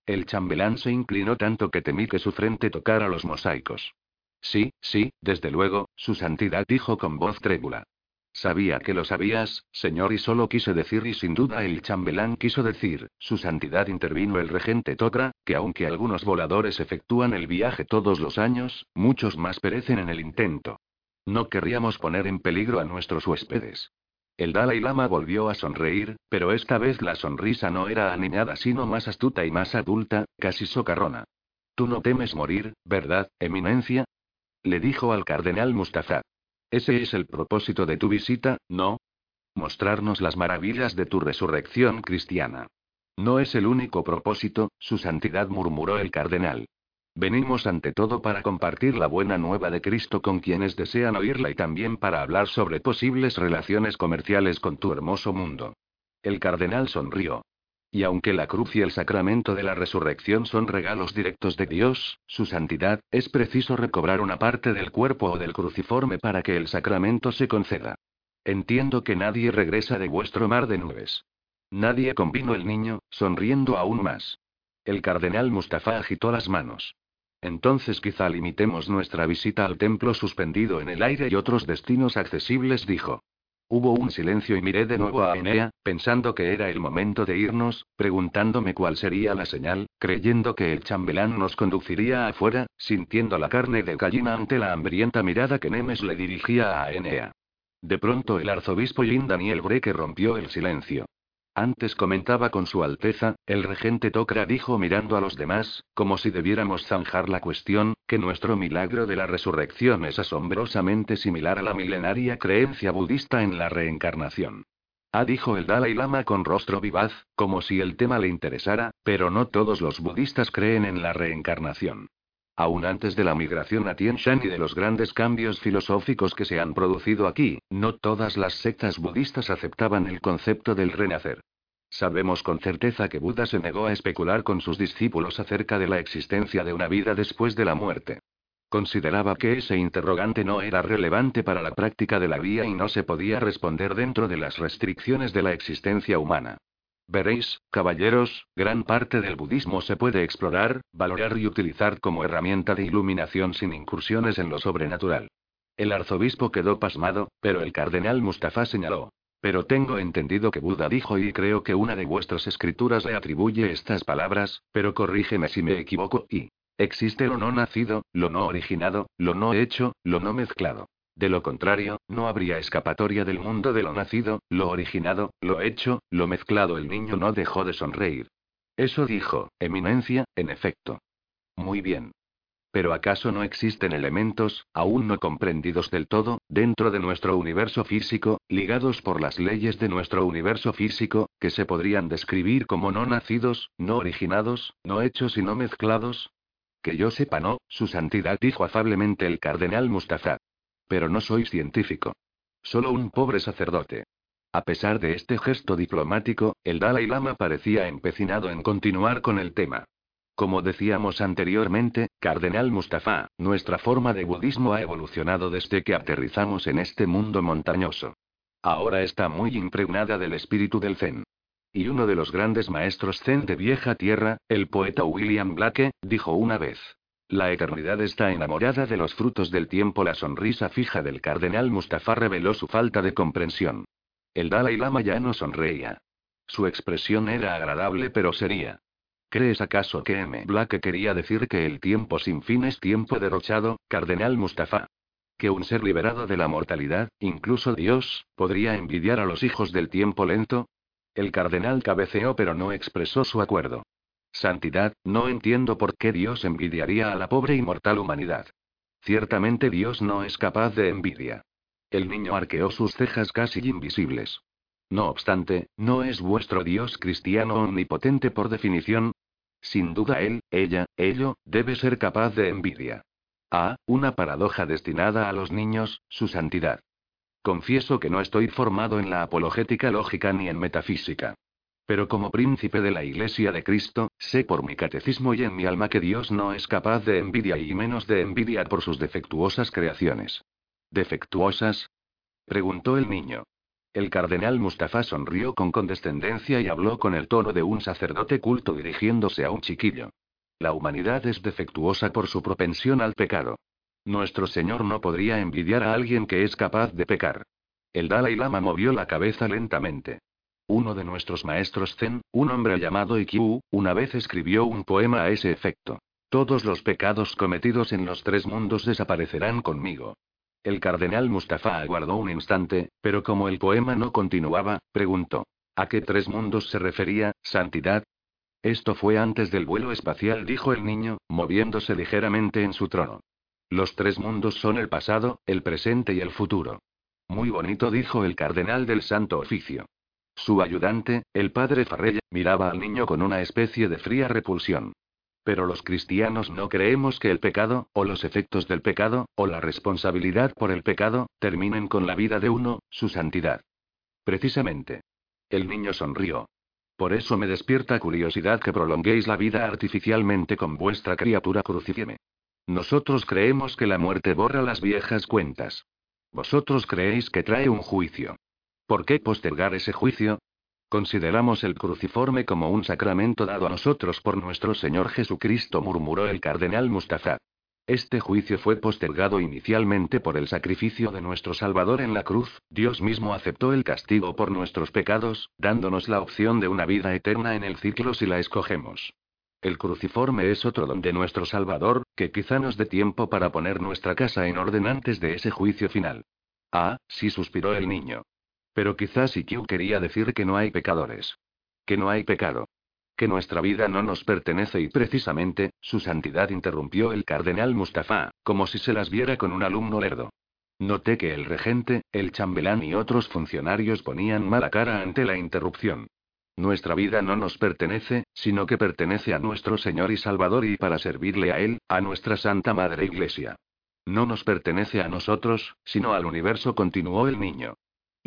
El chambelán se inclinó tanto que temí que su frente tocara los mosaicos. Sí, sí, desde luego, su santidad dijo con voz trébula. Sabía que lo sabías, señor, y solo quise decir, y sin duda el chambelán quiso decir, su santidad intervino el regente Tokra, que aunque algunos voladores efectúan el viaje todos los años, muchos más perecen en el intento. No querríamos poner en peligro a nuestros huéspedes. El Dalai Lama volvió a sonreír, pero esta vez la sonrisa no era aniñada sino más astuta y más adulta, casi socarrona. Tú no temes morir, ¿verdad, Eminencia? Le dijo al cardenal Mustafa. Ese es el propósito de tu visita, ¿no? Mostrarnos las maravillas de tu resurrección cristiana. No es el único propósito, su santidad murmuró el cardenal. Venimos ante todo para compartir la buena nueva de Cristo con quienes desean oírla y también para hablar sobre posibles relaciones comerciales con tu hermoso mundo. El cardenal sonrió. Y aunque la cruz y el sacramento de la resurrección son regalos directos de Dios, su santidad, es preciso recobrar una parte del cuerpo o del cruciforme para que el sacramento se conceda. Entiendo que nadie regresa de vuestro mar de nubes. Nadie convino el niño, sonriendo aún más. El cardenal Mustafa agitó las manos. Entonces quizá limitemos nuestra visita al templo suspendido en el aire y otros destinos accesibles, dijo. Hubo un silencio y miré de nuevo a Enea, pensando que era el momento de irnos, preguntándome cuál sería la señal, creyendo que el chambelán nos conduciría afuera, sintiendo la carne de gallina ante la hambrienta mirada que Nemes le dirigía a Enea. De pronto el arzobispo Jean Daniel Breque rompió el silencio. Antes comentaba con su Alteza, el regente Tokra dijo mirando a los demás, como si debiéramos zanjar la cuestión, que nuestro milagro de la resurrección es asombrosamente similar a la milenaria creencia budista en la reencarnación. Ah, dijo el Dalai Lama con rostro vivaz, como si el tema le interesara, pero no todos los budistas creen en la reencarnación. Aún antes de la migración a Tien Shan y de los grandes cambios filosóficos que se han producido aquí, no todas las sectas budistas aceptaban el concepto del renacer. Sabemos con certeza que Buda se negó a especular con sus discípulos acerca de la existencia de una vida después de la muerte. Consideraba que ese interrogante no era relevante para la práctica de la vía y no se podía responder dentro de las restricciones de la existencia humana. Veréis, caballeros, gran parte del budismo se puede explorar, valorar y utilizar como herramienta de iluminación sin incursiones en lo sobrenatural. El arzobispo quedó pasmado, pero el cardenal Mustafa señaló. Pero tengo entendido que Buda dijo y creo que una de vuestras escrituras le atribuye estas palabras, pero corrígeme si me equivoco, y existe lo no nacido, lo no originado, lo no hecho, lo no mezclado. De lo contrario, no habría escapatoria del mundo de lo nacido, lo originado, lo hecho, lo mezclado. El niño no dejó de sonreír. Eso dijo, Eminencia, en efecto. Muy bien. Pero ¿acaso no existen elementos, aún no comprendidos del todo, dentro de nuestro universo físico, ligados por las leyes de nuestro universo físico, que se podrían describir como no nacidos, no originados, no hechos y no mezclados? Que yo sepa no, su santidad dijo afablemente el cardenal Mustafa. Pero no soy científico. Solo un pobre sacerdote. A pesar de este gesto diplomático, el Dalai Lama parecía empecinado en continuar con el tema. Como decíamos anteriormente, Cardenal Mustafa, nuestra forma de budismo ha evolucionado desde que aterrizamos en este mundo montañoso. Ahora está muy impregnada del espíritu del Zen. Y uno de los grandes maestros Zen de vieja tierra, el poeta William Blake, dijo una vez. La eternidad está enamorada de los frutos del tiempo. La sonrisa fija del cardenal Mustafa reveló su falta de comprensión. El Dalai Lama ya no sonreía. Su expresión era agradable pero seria. ¿Crees acaso que M. Black quería decir que el tiempo sin fin es tiempo derrochado, Cardenal Mustafa? Que un ser liberado de la mortalidad, incluso Dios, podría envidiar a los hijos del tiempo lento? El cardenal cabeceó pero no expresó su acuerdo. Santidad, no entiendo por qué Dios envidiaría a la pobre y mortal humanidad. Ciertamente Dios no es capaz de envidia. El niño arqueó sus cejas casi invisibles. No obstante, ¿no es vuestro Dios cristiano omnipotente por definición? Sin duda él, ella, ello, debe ser capaz de envidia. Ah, una paradoja destinada a los niños, su santidad. Confieso que no estoy formado en la apologética lógica ni en metafísica. Pero como príncipe de la Iglesia de Cristo, sé por mi catecismo y en mi alma que Dios no es capaz de envidia y menos de envidia por sus defectuosas creaciones. ¿Defectuosas? preguntó el niño. El cardenal Mustafa sonrió con condescendencia y habló con el tono de un sacerdote culto dirigiéndose a un chiquillo. La humanidad es defectuosa por su propensión al pecado. Nuestro Señor no podría envidiar a alguien que es capaz de pecar. El Dalai Lama movió la cabeza lentamente. Uno de nuestros maestros Zen, un hombre llamado Ikkyu, una vez escribió un poema a ese efecto. Todos los pecados cometidos en los tres mundos desaparecerán conmigo. El cardenal Mustafa aguardó un instante, pero como el poema no continuaba, preguntó. ¿A qué tres mundos se refería, Santidad? Esto fue antes del vuelo espacial, dijo el niño, moviéndose ligeramente en su trono. Los tres mundos son el pasado, el presente y el futuro. Muy bonito, dijo el cardenal del Santo Oficio. Su ayudante, el padre Farrell, miraba al niño con una especie de fría repulsión. Pero los cristianos no creemos que el pecado, o los efectos del pecado, o la responsabilidad por el pecado, terminen con la vida de uno, su santidad. Precisamente. El niño sonrió. Por eso me despierta curiosidad que prolonguéis la vida artificialmente con vuestra criatura crucifíeme. Nosotros creemos que la muerte borra las viejas cuentas. Vosotros creéis que trae un juicio. ¿Por qué postergar ese juicio? Consideramos el cruciforme como un sacramento dado a nosotros por nuestro Señor Jesucristo, murmuró el cardenal Mustafa. Este juicio fue postergado inicialmente por el sacrificio de nuestro Salvador en la cruz, Dios mismo aceptó el castigo por nuestros pecados, dándonos la opción de una vida eterna en el ciclo si la escogemos. El cruciforme es otro don de nuestro Salvador, que quizá nos dé tiempo para poner nuestra casa en orden antes de ese juicio final. Ah, sí suspiró el niño. Pero quizás Ikkyu quería decir que no hay pecadores. Que no hay pecado. Que nuestra vida no nos pertenece y precisamente, su santidad interrumpió el cardenal Mustafa, como si se las viera con un alumno lerdo. Noté que el regente, el chambelán y otros funcionarios ponían mala cara ante la interrupción. Nuestra vida no nos pertenece, sino que pertenece a nuestro Señor y Salvador y para servirle a Él, a nuestra Santa Madre Iglesia. No nos pertenece a nosotros, sino al universo, continuó el niño.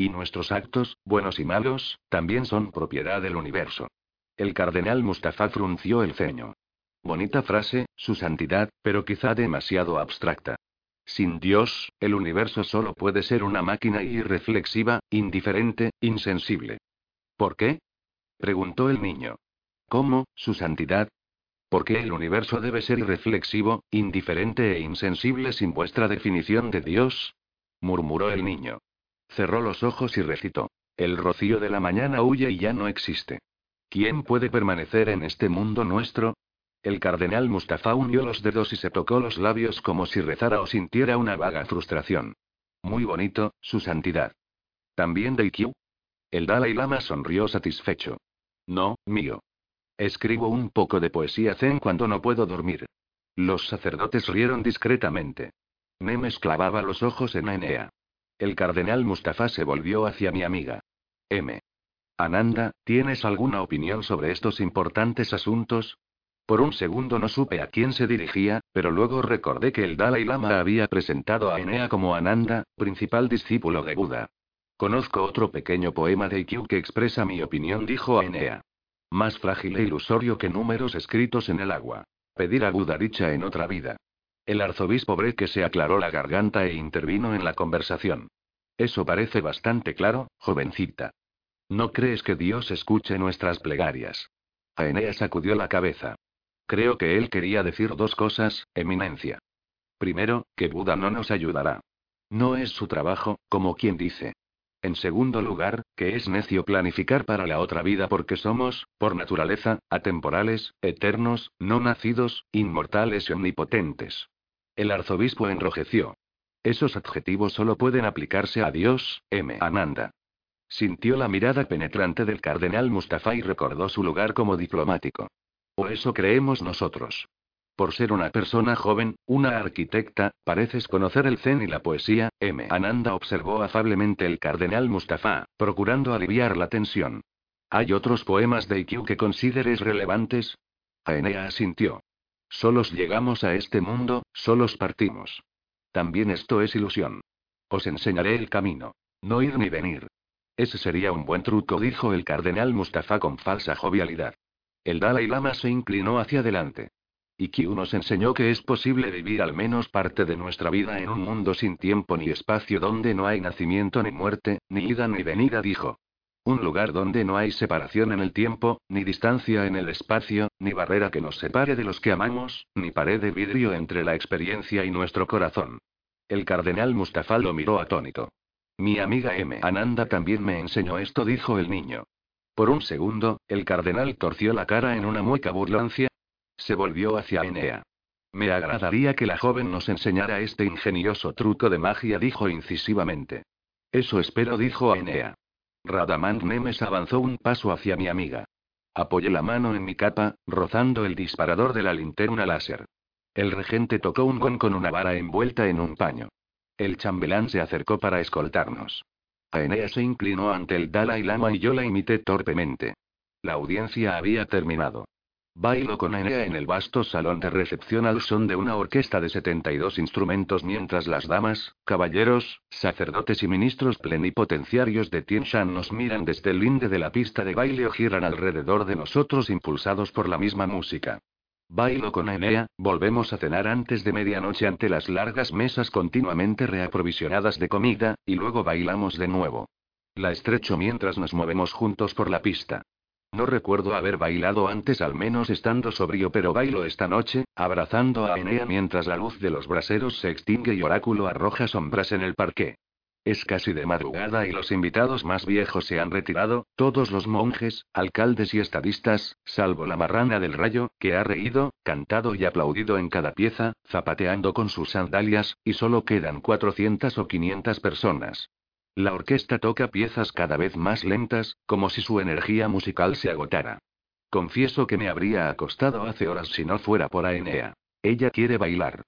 Y nuestros actos, buenos y malos, también son propiedad del universo. El cardenal Mustafa frunció el ceño. Bonita frase, su santidad, pero quizá demasiado abstracta. Sin Dios, el universo solo puede ser una máquina irreflexiva, indiferente, insensible. ¿Por qué? preguntó el niño. ¿Cómo, su santidad? ¿Por qué el universo debe ser irreflexivo, indiferente e insensible sin vuestra definición de Dios? murmuró el niño. Cerró los ojos y recitó. El rocío de la mañana huye y ya no existe. ¿Quién puede permanecer en este mundo nuestro? El cardenal Mustafa unió los dedos y se tocó los labios como si rezara o sintiera una vaga frustración. Muy bonito, su santidad. ¿También de Ikkyu? El Dalai Lama sonrió satisfecho. No, mío. Escribo un poco de poesía zen cuando no puedo dormir. Los sacerdotes rieron discretamente. Nemes clavaba los ojos en Aenea. El cardenal Mustafa se volvió hacia mi amiga. M. Ananda, ¿tienes alguna opinión sobre estos importantes asuntos? Por un segundo no supe a quién se dirigía, pero luego recordé que el Dalai Lama había presentado a Enea como Ananda, principal discípulo de Buda. Conozco otro pequeño poema de Ikkyu que expresa mi opinión, dijo Enea. Más frágil e ilusorio que números escritos en el agua. Pedir a Buda dicha en otra vida. El arzobispo Breke se aclaró la garganta e intervino en la conversación. Eso parece bastante claro, jovencita. ¿No crees que Dios escuche nuestras plegarias? Aenea sacudió la cabeza. Creo que él quería decir dos cosas, eminencia. Primero, que Buda no nos ayudará. No es su trabajo, como quien dice. En segundo lugar, que es necio planificar para la otra vida porque somos, por naturaleza, atemporales, eternos, no nacidos, inmortales y omnipotentes. El arzobispo enrojeció. Esos adjetivos solo pueden aplicarse a Dios, M. Ananda. Sintió la mirada penetrante del cardenal Mustafa y recordó su lugar como diplomático. O eso creemos nosotros. Por ser una persona joven, una arquitecta, pareces conocer el zen y la poesía, M. Ananda observó afablemente el cardenal Mustafa, procurando aliviar la tensión. ¿Hay otros poemas de Ikkyu que consideres relevantes? Aenea asintió. Solos llegamos a este mundo, solos partimos. También esto es ilusión. Os enseñaré el camino. No ir ni venir. Ese sería un buen truco, dijo el cardenal Mustafa con falsa jovialidad. El Dalai Lama se inclinó hacia adelante. Y Q nos enseñó que es posible vivir al menos parte de nuestra vida en un mundo sin tiempo ni espacio donde no hay nacimiento ni muerte, ni ida ni venida, dijo. Un lugar donde no hay separación en el tiempo, ni distancia en el espacio, ni barrera que nos separe de los que amamos, ni pared de vidrio entre la experiencia y nuestro corazón. El cardenal Mustafa lo miró atónito. Mi amiga M. Ananda también me enseñó esto, dijo el niño. Por un segundo, el cardenal torció la cara en una mueca burlancia, se volvió hacia Enea. Me agradaría que la joven nos enseñara este ingenioso truco de magia, dijo incisivamente. Eso espero, dijo Enea. Radamant Nemes avanzó un paso hacia mi amiga. Apoyé la mano en mi capa, rozando el disparador de la linterna láser. El regente tocó un gong con una vara envuelta en un paño. El chambelán se acercó para escoltarnos. Aenea se inclinó ante el Dalai Lama y yo la imité torpemente. La audiencia había terminado. Bailo con Enea en el vasto salón de recepción al son de una orquesta de 72 instrumentos mientras las damas, caballeros, sacerdotes y ministros plenipotenciarios de Tienshan nos miran desde el linde de la pista de baile o giran alrededor de nosotros impulsados por la misma música. Bailo con Enea, volvemos a cenar antes de medianoche ante las largas mesas continuamente reaprovisionadas de comida, y luego bailamos de nuevo. La estrecho mientras nos movemos juntos por la pista. No recuerdo haber bailado antes al menos estando sobrio, pero bailo esta noche, abrazando a Enea mientras la luz de los braseros se extingue y Oráculo arroja sombras en el parque. Es casi de madrugada y los invitados más viejos se han retirado, todos los monjes, alcaldes y estadistas, salvo la marrana del rayo, que ha reído, cantado y aplaudido en cada pieza, zapateando con sus sandalias, y solo quedan 400 o 500 personas. La orquesta toca piezas cada vez más lentas, como si su energía musical se agotara. Confieso que me habría acostado hace horas si no fuera por Aenea. Ella quiere bailar.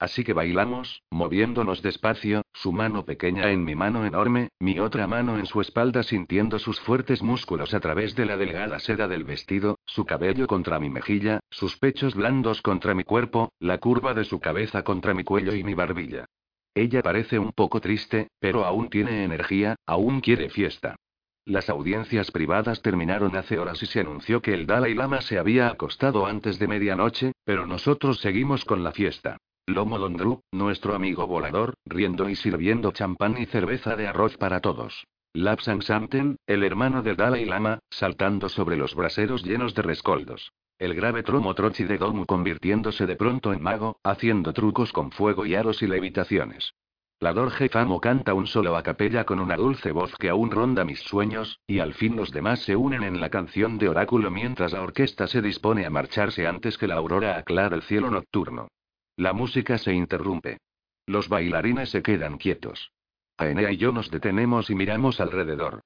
Así que bailamos, moviéndonos despacio, su mano pequeña en mi mano enorme, mi otra mano en su espalda sintiendo sus fuertes músculos a través de la delgada seda del vestido, su cabello contra mi mejilla, sus pechos blandos contra mi cuerpo, la curva de su cabeza contra mi cuello y mi barbilla. Ella parece un poco triste, pero aún tiene energía, aún quiere fiesta. Las audiencias privadas terminaron hace horas y se anunció que el Dalai Lama se había acostado antes de medianoche, pero nosotros seguimos con la fiesta. Lomo Dondru, nuestro amigo volador, riendo y sirviendo champán y cerveza de arroz para todos. Lapsan Samten, el hermano del Dalai Lama, saltando sobre los braseros llenos de rescoldos. El grave Tromo Trochi de Domu convirtiéndose de pronto en mago, haciendo trucos con fuego y aros y levitaciones. La Dorje Famo canta un solo a capella con una dulce voz que aún ronda mis sueños, y al fin los demás se unen en la canción de oráculo mientras la orquesta se dispone a marcharse antes que la aurora aclara el cielo nocturno. La música se interrumpe. Los bailarines se quedan quietos. Aenea y yo nos detenemos y miramos alrededor.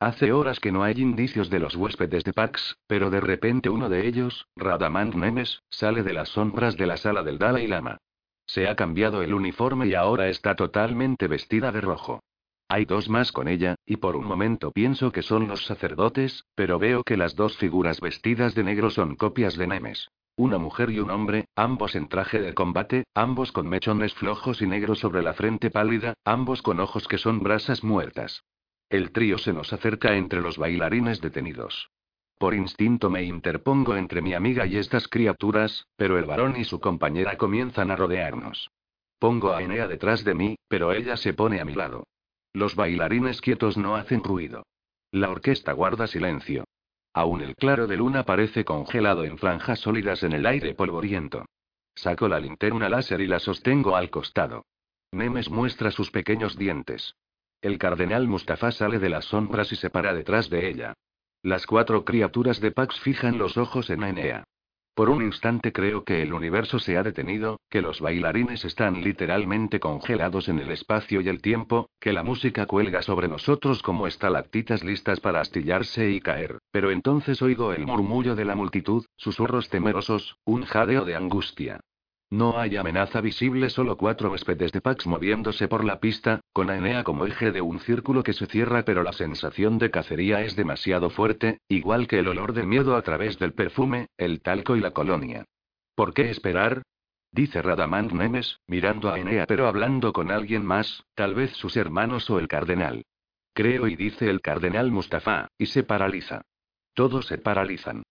Hace horas que no hay indicios de los huéspedes de Pax, pero de repente uno de ellos, Radamant Nemes, sale de las sombras de la sala del Dalai Lama. Se ha cambiado el uniforme y ahora está totalmente vestida de rojo. Hay dos más con ella, y por un momento pienso que son los sacerdotes, pero veo que las dos figuras vestidas de negro son copias de Nemes. Una mujer y un hombre, ambos en traje de combate, ambos con mechones flojos y negros sobre la frente pálida, ambos con ojos que son brasas muertas. El trío se nos acerca entre los bailarines detenidos. Por instinto me interpongo entre mi amiga y estas criaturas, pero el varón y su compañera comienzan a rodearnos. Pongo a Enea detrás de mí, pero ella se pone a mi lado. Los bailarines quietos no hacen ruido. La orquesta guarda silencio. Aún el claro de luna parece congelado en franjas sólidas en el aire polvoriento. Saco la linterna láser y la sostengo al costado. Nemes muestra sus pequeños dientes. El cardenal Mustafa sale de las sombras y se para detrás de ella. Las cuatro criaturas de Pax fijan los ojos en Aenea. Por un instante creo que el universo se ha detenido, que los bailarines están literalmente congelados en el espacio y el tiempo, que la música cuelga sobre nosotros como estalactitas listas para astillarse y caer, pero entonces oigo el murmullo de la multitud, susurros temerosos, un jadeo de angustia. No hay amenaza visible, solo cuatro huéspedes de Pax moviéndose por la pista, con Aenea como eje de un círculo que se cierra, pero la sensación de cacería es demasiado fuerte, igual que el olor de miedo a través del perfume, el talco y la colonia. ¿Por qué esperar? Dice Radamant Nemes, mirando a Aenea pero hablando con alguien más, tal vez sus hermanos o el cardenal. Creo y dice el cardenal Mustafa, y se paraliza. Todos se paralizan.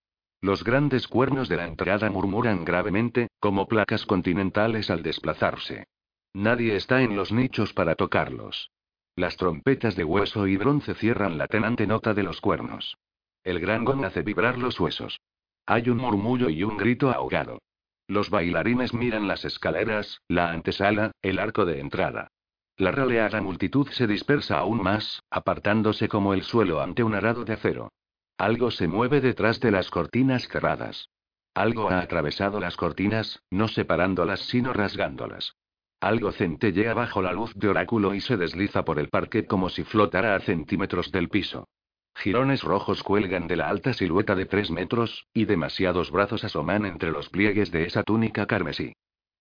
Los grandes cuernos de la entrada murmuran gravemente, como placas continentales al desplazarse. Nadie está en los nichos para tocarlos. Las trompetas de hueso y bronce cierran la tenante nota de los cuernos. El gran gong hace vibrar los huesos. Hay un murmullo y un grito ahogado. Los bailarines miran las escaleras, la antesala, el arco de entrada. La raleada multitud se dispersa aún más, apartándose como el suelo ante un arado de acero. Algo se mueve detrás de las cortinas cerradas. Algo ha atravesado las cortinas, no separándolas sino rasgándolas. Algo centellea bajo la luz de oráculo y se desliza por el parque como si flotara a centímetros del piso. Girones rojos cuelgan de la alta silueta de tres metros, y demasiados brazos asoman entre los pliegues de esa túnica carmesí.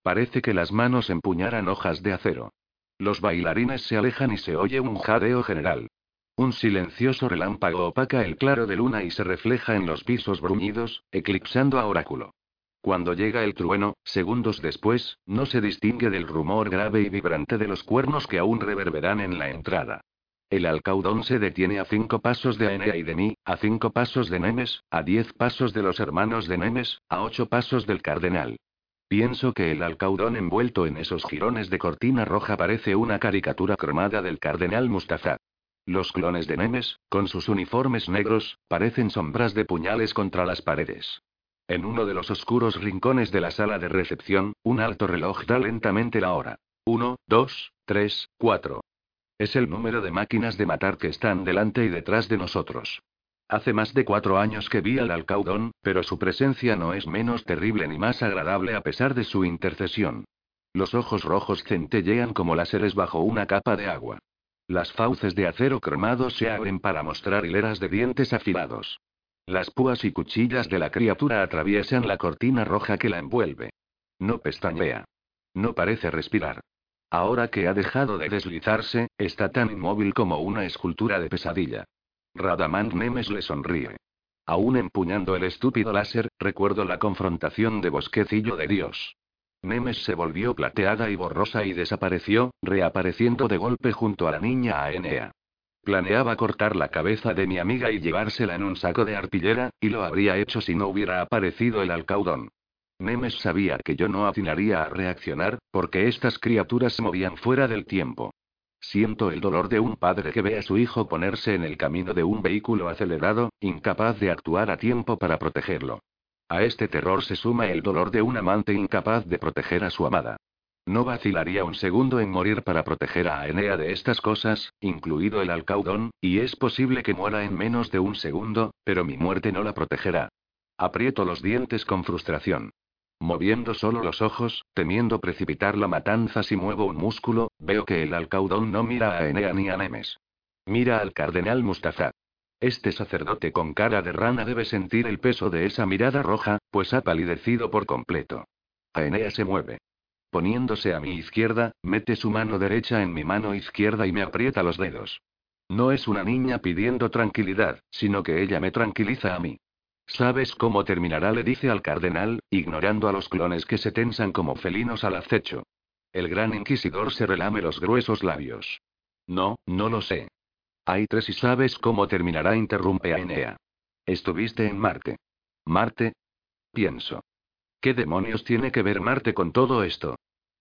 Parece que las manos empuñaran hojas de acero. Los bailarines se alejan y se oye un jadeo general. Un silencioso relámpago opaca el claro de luna y se refleja en los pisos bruñidos, eclipsando a Oráculo. Cuando llega el trueno, segundos después, no se distingue del rumor grave y vibrante de los cuernos que aún reverberan en la entrada. El alcaudón se detiene a cinco pasos de Aenea y de mí, a cinco pasos de Nemes, a diez pasos de los hermanos de Nemes, a ocho pasos del cardenal. Pienso que el alcaudón envuelto en esos jirones de cortina roja parece una caricatura cromada del cardenal Mustafa. Los clones de Nemes, con sus uniformes negros, parecen sombras de puñales contra las paredes. En uno de los oscuros rincones de la sala de recepción, un alto reloj da lentamente la hora. Uno, dos, tres, cuatro. Es el número de máquinas de matar que están delante y detrás de nosotros. Hace más de cuatro años que vi al alcaudón, pero su presencia no es menos terrible ni más agradable a pesar de su intercesión. Los ojos rojos centellean como láseres bajo una capa de agua. Las fauces de acero cromado se abren para mostrar hileras de dientes afilados. Las púas y cuchillas de la criatura atraviesan la cortina roja que la envuelve. No pestañea. No parece respirar. Ahora que ha dejado de deslizarse, está tan inmóvil como una escultura de pesadilla. Radamant Nemes le sonríe. Aún empuñando el estúpido láser, recuerdo la confrontación de Bosquecillo de Dios. Nemes se volvió plateada y borrosa y desapareció, reapareciendo de golpe junto a la niña Aenea. Planeaba cortar la cabeza de mi amiga y llevársela en un saco de arpillera, y lo habría hecho si no hubiera aparecido el alcaudón. Nemes sabía que yo no atinaría a reaccionar, porque estas criaturas se movían fuera del tiempo. Siento el dolor de un padre que ve a su hijo ponerse en el camino de un vehículo acelerado, incapaz de actuar a tiempo para protegerlo. A este terror se suma el dolor de un amante incapaz de proteger a su amada. No vacilaría un segundo en morir para proteger a Aenea de estas cosas, incluido el alcaudón, y es posible que muera en menos de un segundo, pero mi muerte no la protegerá. Aprieto los dientes con frustración. Moviendo solo los ojos, temiendo precipitar la matanza si muevo un músculo, veo que el alcaudón no mira a Enea ni a Nemes. Mira al cardenal Mustafa. Este sacerdote con cara de rana debe sentir el peso de esa mirada roja, pues ha palidecido por completo. Aenea se mueve. Poniéndose a mi izquierda, mete su mano derecha en mi mano izquierda y me aprieta los dedos. No es una niña pidiendo tranquilidad, sino que ella me tranquiliza a mí. ¿Sabes cómo terminará? le dice al cardenal, ignorando a los clones que se tensan como felinos al acecho. El gran inquisidor se relame los gruesos labios. No, no lo sé. Hay tres y sabes cómo terminará, interrumpe a Enea. Estuviste en Marte. ¿Marte? Pienso. ¿Qué demonios tiene que ver Marte con todo esto?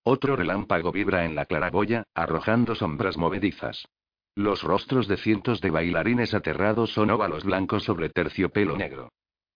Otro relámpago vibra en la claraboya, arrojando sombras movedizas. Los rostros de cientos de bailarines aterrados son óvalos blancos sobre terciopelo negro.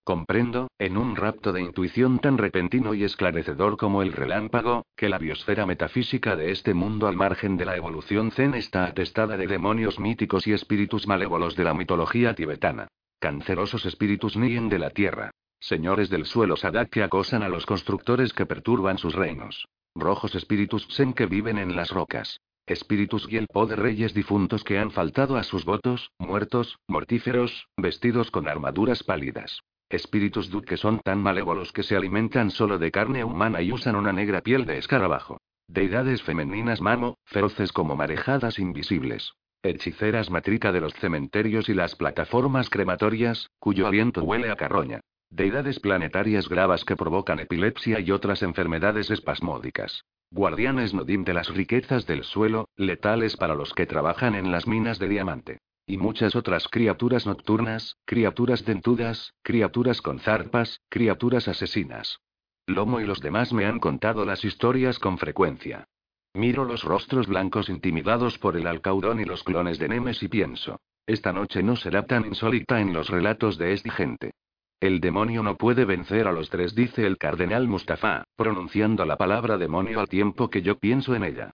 Comprendo, en un rapto de intuición tan repentino y esclarecedor como el relámpago, que la biosfera metafísica de este mundo al margen de la evolución zen está atestada de demonios míticos y espíritus malévolos de la mitología tibetana. Cancerosos espíritus Nien de la tierra. Señores del suelo Sadak que acosan a los constructores que perturban sus reinos. Rojos espíritus Zen que viven en las rocas. Espíritus y de reyes difuntos que han faltado a sus votos, muertos, mortíferos, vestidos con armaduras pálidas. Espíritus Duk que son tan malévolos que se alimentan solo de carne humana y usan una negra piel de escarabajo. Deidades femeninas mamo, feroces como marejadas invisibles. Hechiceras matrica de los cementerios y las plataformas crematorias, cuyo aliento huele a carroña. Deidades planetarias gravas que provocan epilepsia y otras enfermedades espasmódicas. Guardianes Nodim de las riquezas del suelo, letales para los que trabajan en las minas de diamante. Y muchas otras criaturas nocturnas, criaturas dentudas, criaturas con zarpas, criaturas asesinas. Lomo y los demás me han contado las historias con frecuencia. Miro los rostros blancos intimidados por el alcaudón y los clones de Nemes y pienso. Esta noche no será tan insólita en los relatos de esta gente. El demonio no puede vencer a los tres, dice el cardenal Mustafa, pronunciando la palabra demonio al tiempo que yo pienso en ella.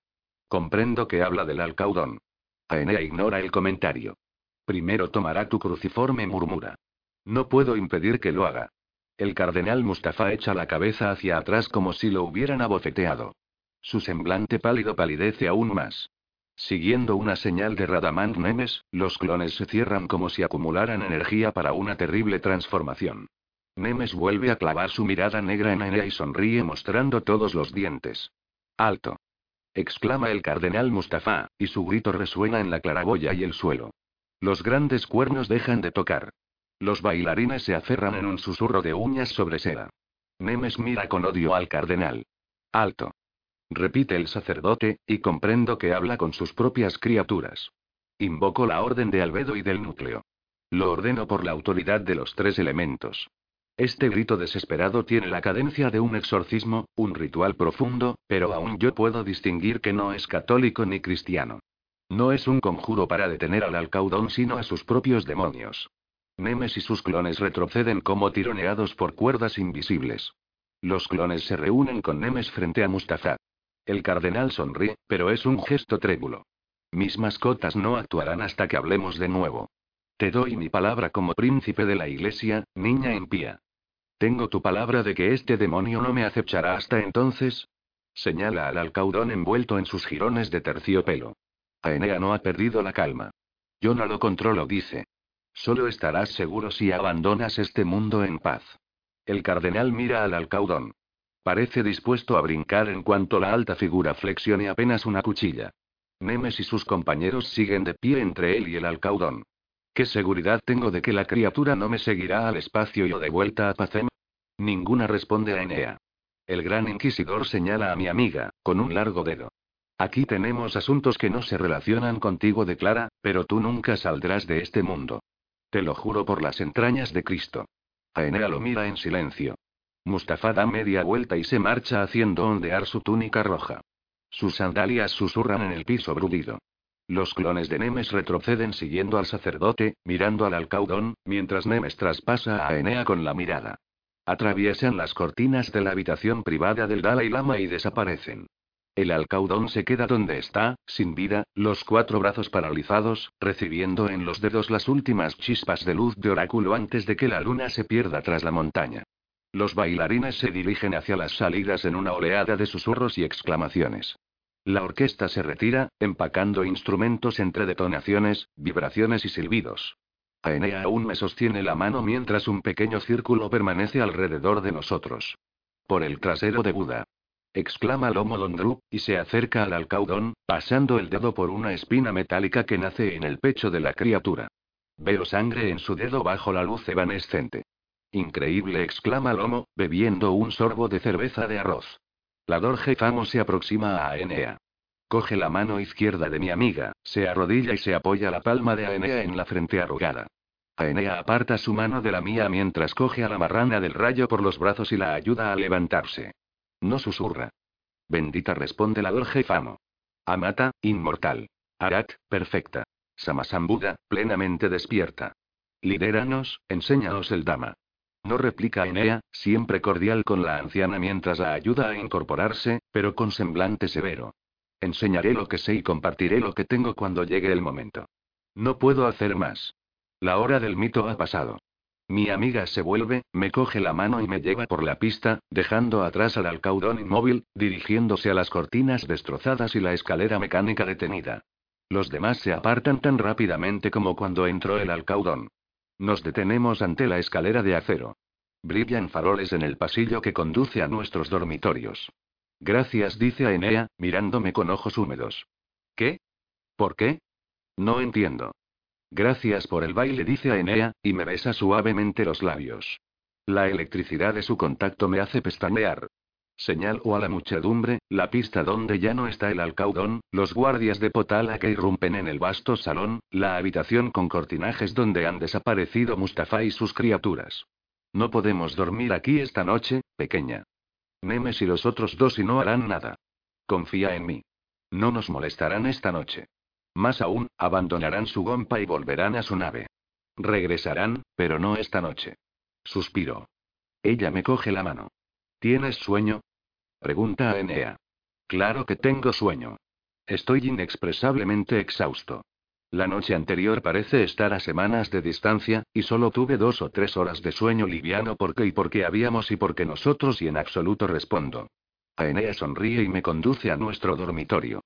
Comprendo que habla del alcaudón. Aenea ignora el comentario. Primero tomará tu cruciforme, murmura. No puedo impedir que lo haga. El cardenal Mustafa echa la cabeza hacia atrás como si lo hubieran abofeteado. Su semblante pálido palidece aún más. Siguiendo una señal de Radamant Nemes, los clones se cierran como si acumularan energía para una terrible transformación. Nemes vuelve a clavar su mirada negra en Aenea y sonríe mostrando todos los dientes. Alto. exclama el cardenal Mustafa, y su grito resuena en la claraboya y el suelo. Los grandes cuernos dejan de tocar. Los bailarines se aferran en un susurro de uñas sobre seda. Nemes mira con odio al cardenal. Alto. Repite el sacerdote, y comprendo que habla con sus propias criaturas. Invoco la orden de Albedo y del núcleo. Lo ordeno por la autoridad de los tres elementos. Este grito desesperado tiene la cadencia de un exorcismo, un ritual profundo, pero aún yo puedo distinguir que no es católico ni cristiano. No es un conjuro para detener al alcaudón, sino a sus propios demonios. Nemes y sus clones retroceden como tironeados por cuerdas invisibles. Los clones se reúnen con Nemes frente a Mustafa. El cardenal sonríe, pero es un gesto trémulo. Mis mascotas no actuarán hasta que hablemos de nuevo. Te doy mi palabra como príncipe de la iglesia, niña impía. Tengo tu palabra de que este demonio no me acechará hasta entonces. Señala al alcaudón envuelto en sus jirones de terciopelo. Aenea no ha perdido la calma. Yo no lo controlo, dice. Solo estarás seguro si abandonas este mundo en paz. El cardenal mira al alcaudón. Parece dispuesto a brincar en cuanto la alta figura flexione apenas una cuchilla. Nemes y sus compañeros siguen de pie entre él y el alcaudón. ¿Qué seguridad tengo de que la criatura no me seguirá al espacio y o de vuelta a Pacem? Ninguna responde a Enea. El gran inquisidor señala a mi amiga, con un largo dedo. Aquí tenemos asuntos que no se relacionan contigo, declara, pero tú nunca saldrás de este mundo. Te lo juro por las entrañas de Cristo. Aenea lo mira en silencio. Mustafa da media vuelta y se marcha haciendo ondear su túnica roja. Sus sandalias susurran en el piso brudido. Los clones de Nemes retroceden siguiendo al sacerdote, mirando al alcaudón, mientras Nemes traspasa a Aenea con la mirada. Atraviesan las cortinas de la habitación privada del Dalai Lama y desaparecen. El alcaudón se queda donde está, sin vida, los cuatro brazos paralizados, recibiendo en los dedos las últimas chispas de luz de oráculo antes de que la luna se pierda tras la montaña. Los bailarines se dirigen hacia las salidas en una oleada de susurros y exclamaciones. La orquesta se retira, empacando instrumentos entre detonaciones, vibraciones y silbidos. Aenea aún me sostiene la mano mientras un pequeño círculo permanece alrededor de nosotros. Por el trasero de Buda exclama Lomo Londru, y se acerca al alcaudón, pasando el dedo por una espina metálica que nace en el pecho de la criatura. Veo sangre en su dedo bajo la luz evanescente. Increíble, exclama Lomo, bebiendo un sorbo de cerveza de arroz. La Dorje Famo se aproxima a Enea. Coge la mano izquierda de mi amiga, se arrodilla y se apoya la palma de Aenea en la frente arrugada. Aenea aparta su mano de la mía mientras coge a la marrana del rayo por los brazos y la ayuda a levantarse. No susurra. Bendita responde la Famo. Amata, inmortal. Arat, perfecta. Samasambuda, plenamente despierta. Lidéranos, enséñanos el Dama. No replica Enea, siempre cordial con la anciana mientras la ayuda a incorporarse, pero con semblante severo. Enseñaré lo que sé y compartiré lo que tengo cuando llegue el momento. No puedo hacer más. La hora del mito ha pasado. Mi amiga se vuelve, me coge la mano y me lleva por la pista, dejando atrás al alcaudón inmóvil, dirigiéndose a las cortinas destrozadas y la escalera mecánica detenida. Los demás se apartan tan rápidamente como cuando entró el alcaudón. Nos detenemos ante la escalera de acero. Brillan faroles en el pasillo que conduce a nuestros dormitorios. Gracias, dice Aenea, mirándome con ojos húmedos. ¿Qué? ¿Por qué? No entiendo. Gracias por el baile, dice Aenea, y me besa suavemente los labios. La electricidad de su contacto me hace pestañear. Señalo a la muchedumbre, la pista donde ya no está el alcaudón, los guardias de Potala que irrumpen en el vasto salón, la habitación con cortinajes donde han desaparecido Mustafa y sus criaturas. No podemos dormir aquí esta noche, pequeña. Nemes y los otros dos y no harán nada. Confía en mí. No nos molestarán esta noche. Más aún, abandonarán su gompa y volverán a su nave. Regresarán, pero no esta noche. Suspiro. Ella me coge la mano. ¿Tienes sueño? Pregunta a Enea. Claro que tengo sueño. Estoy inexpresablemente exhausto. La noche anterior parece estar a semanas de distancia, y solo tuve dos o tres horas de sueño liviano porque y porque habíamos y porque nosotros y en absoluto respondo. Aenea sonríe y me conduce a nuestro dormitorio.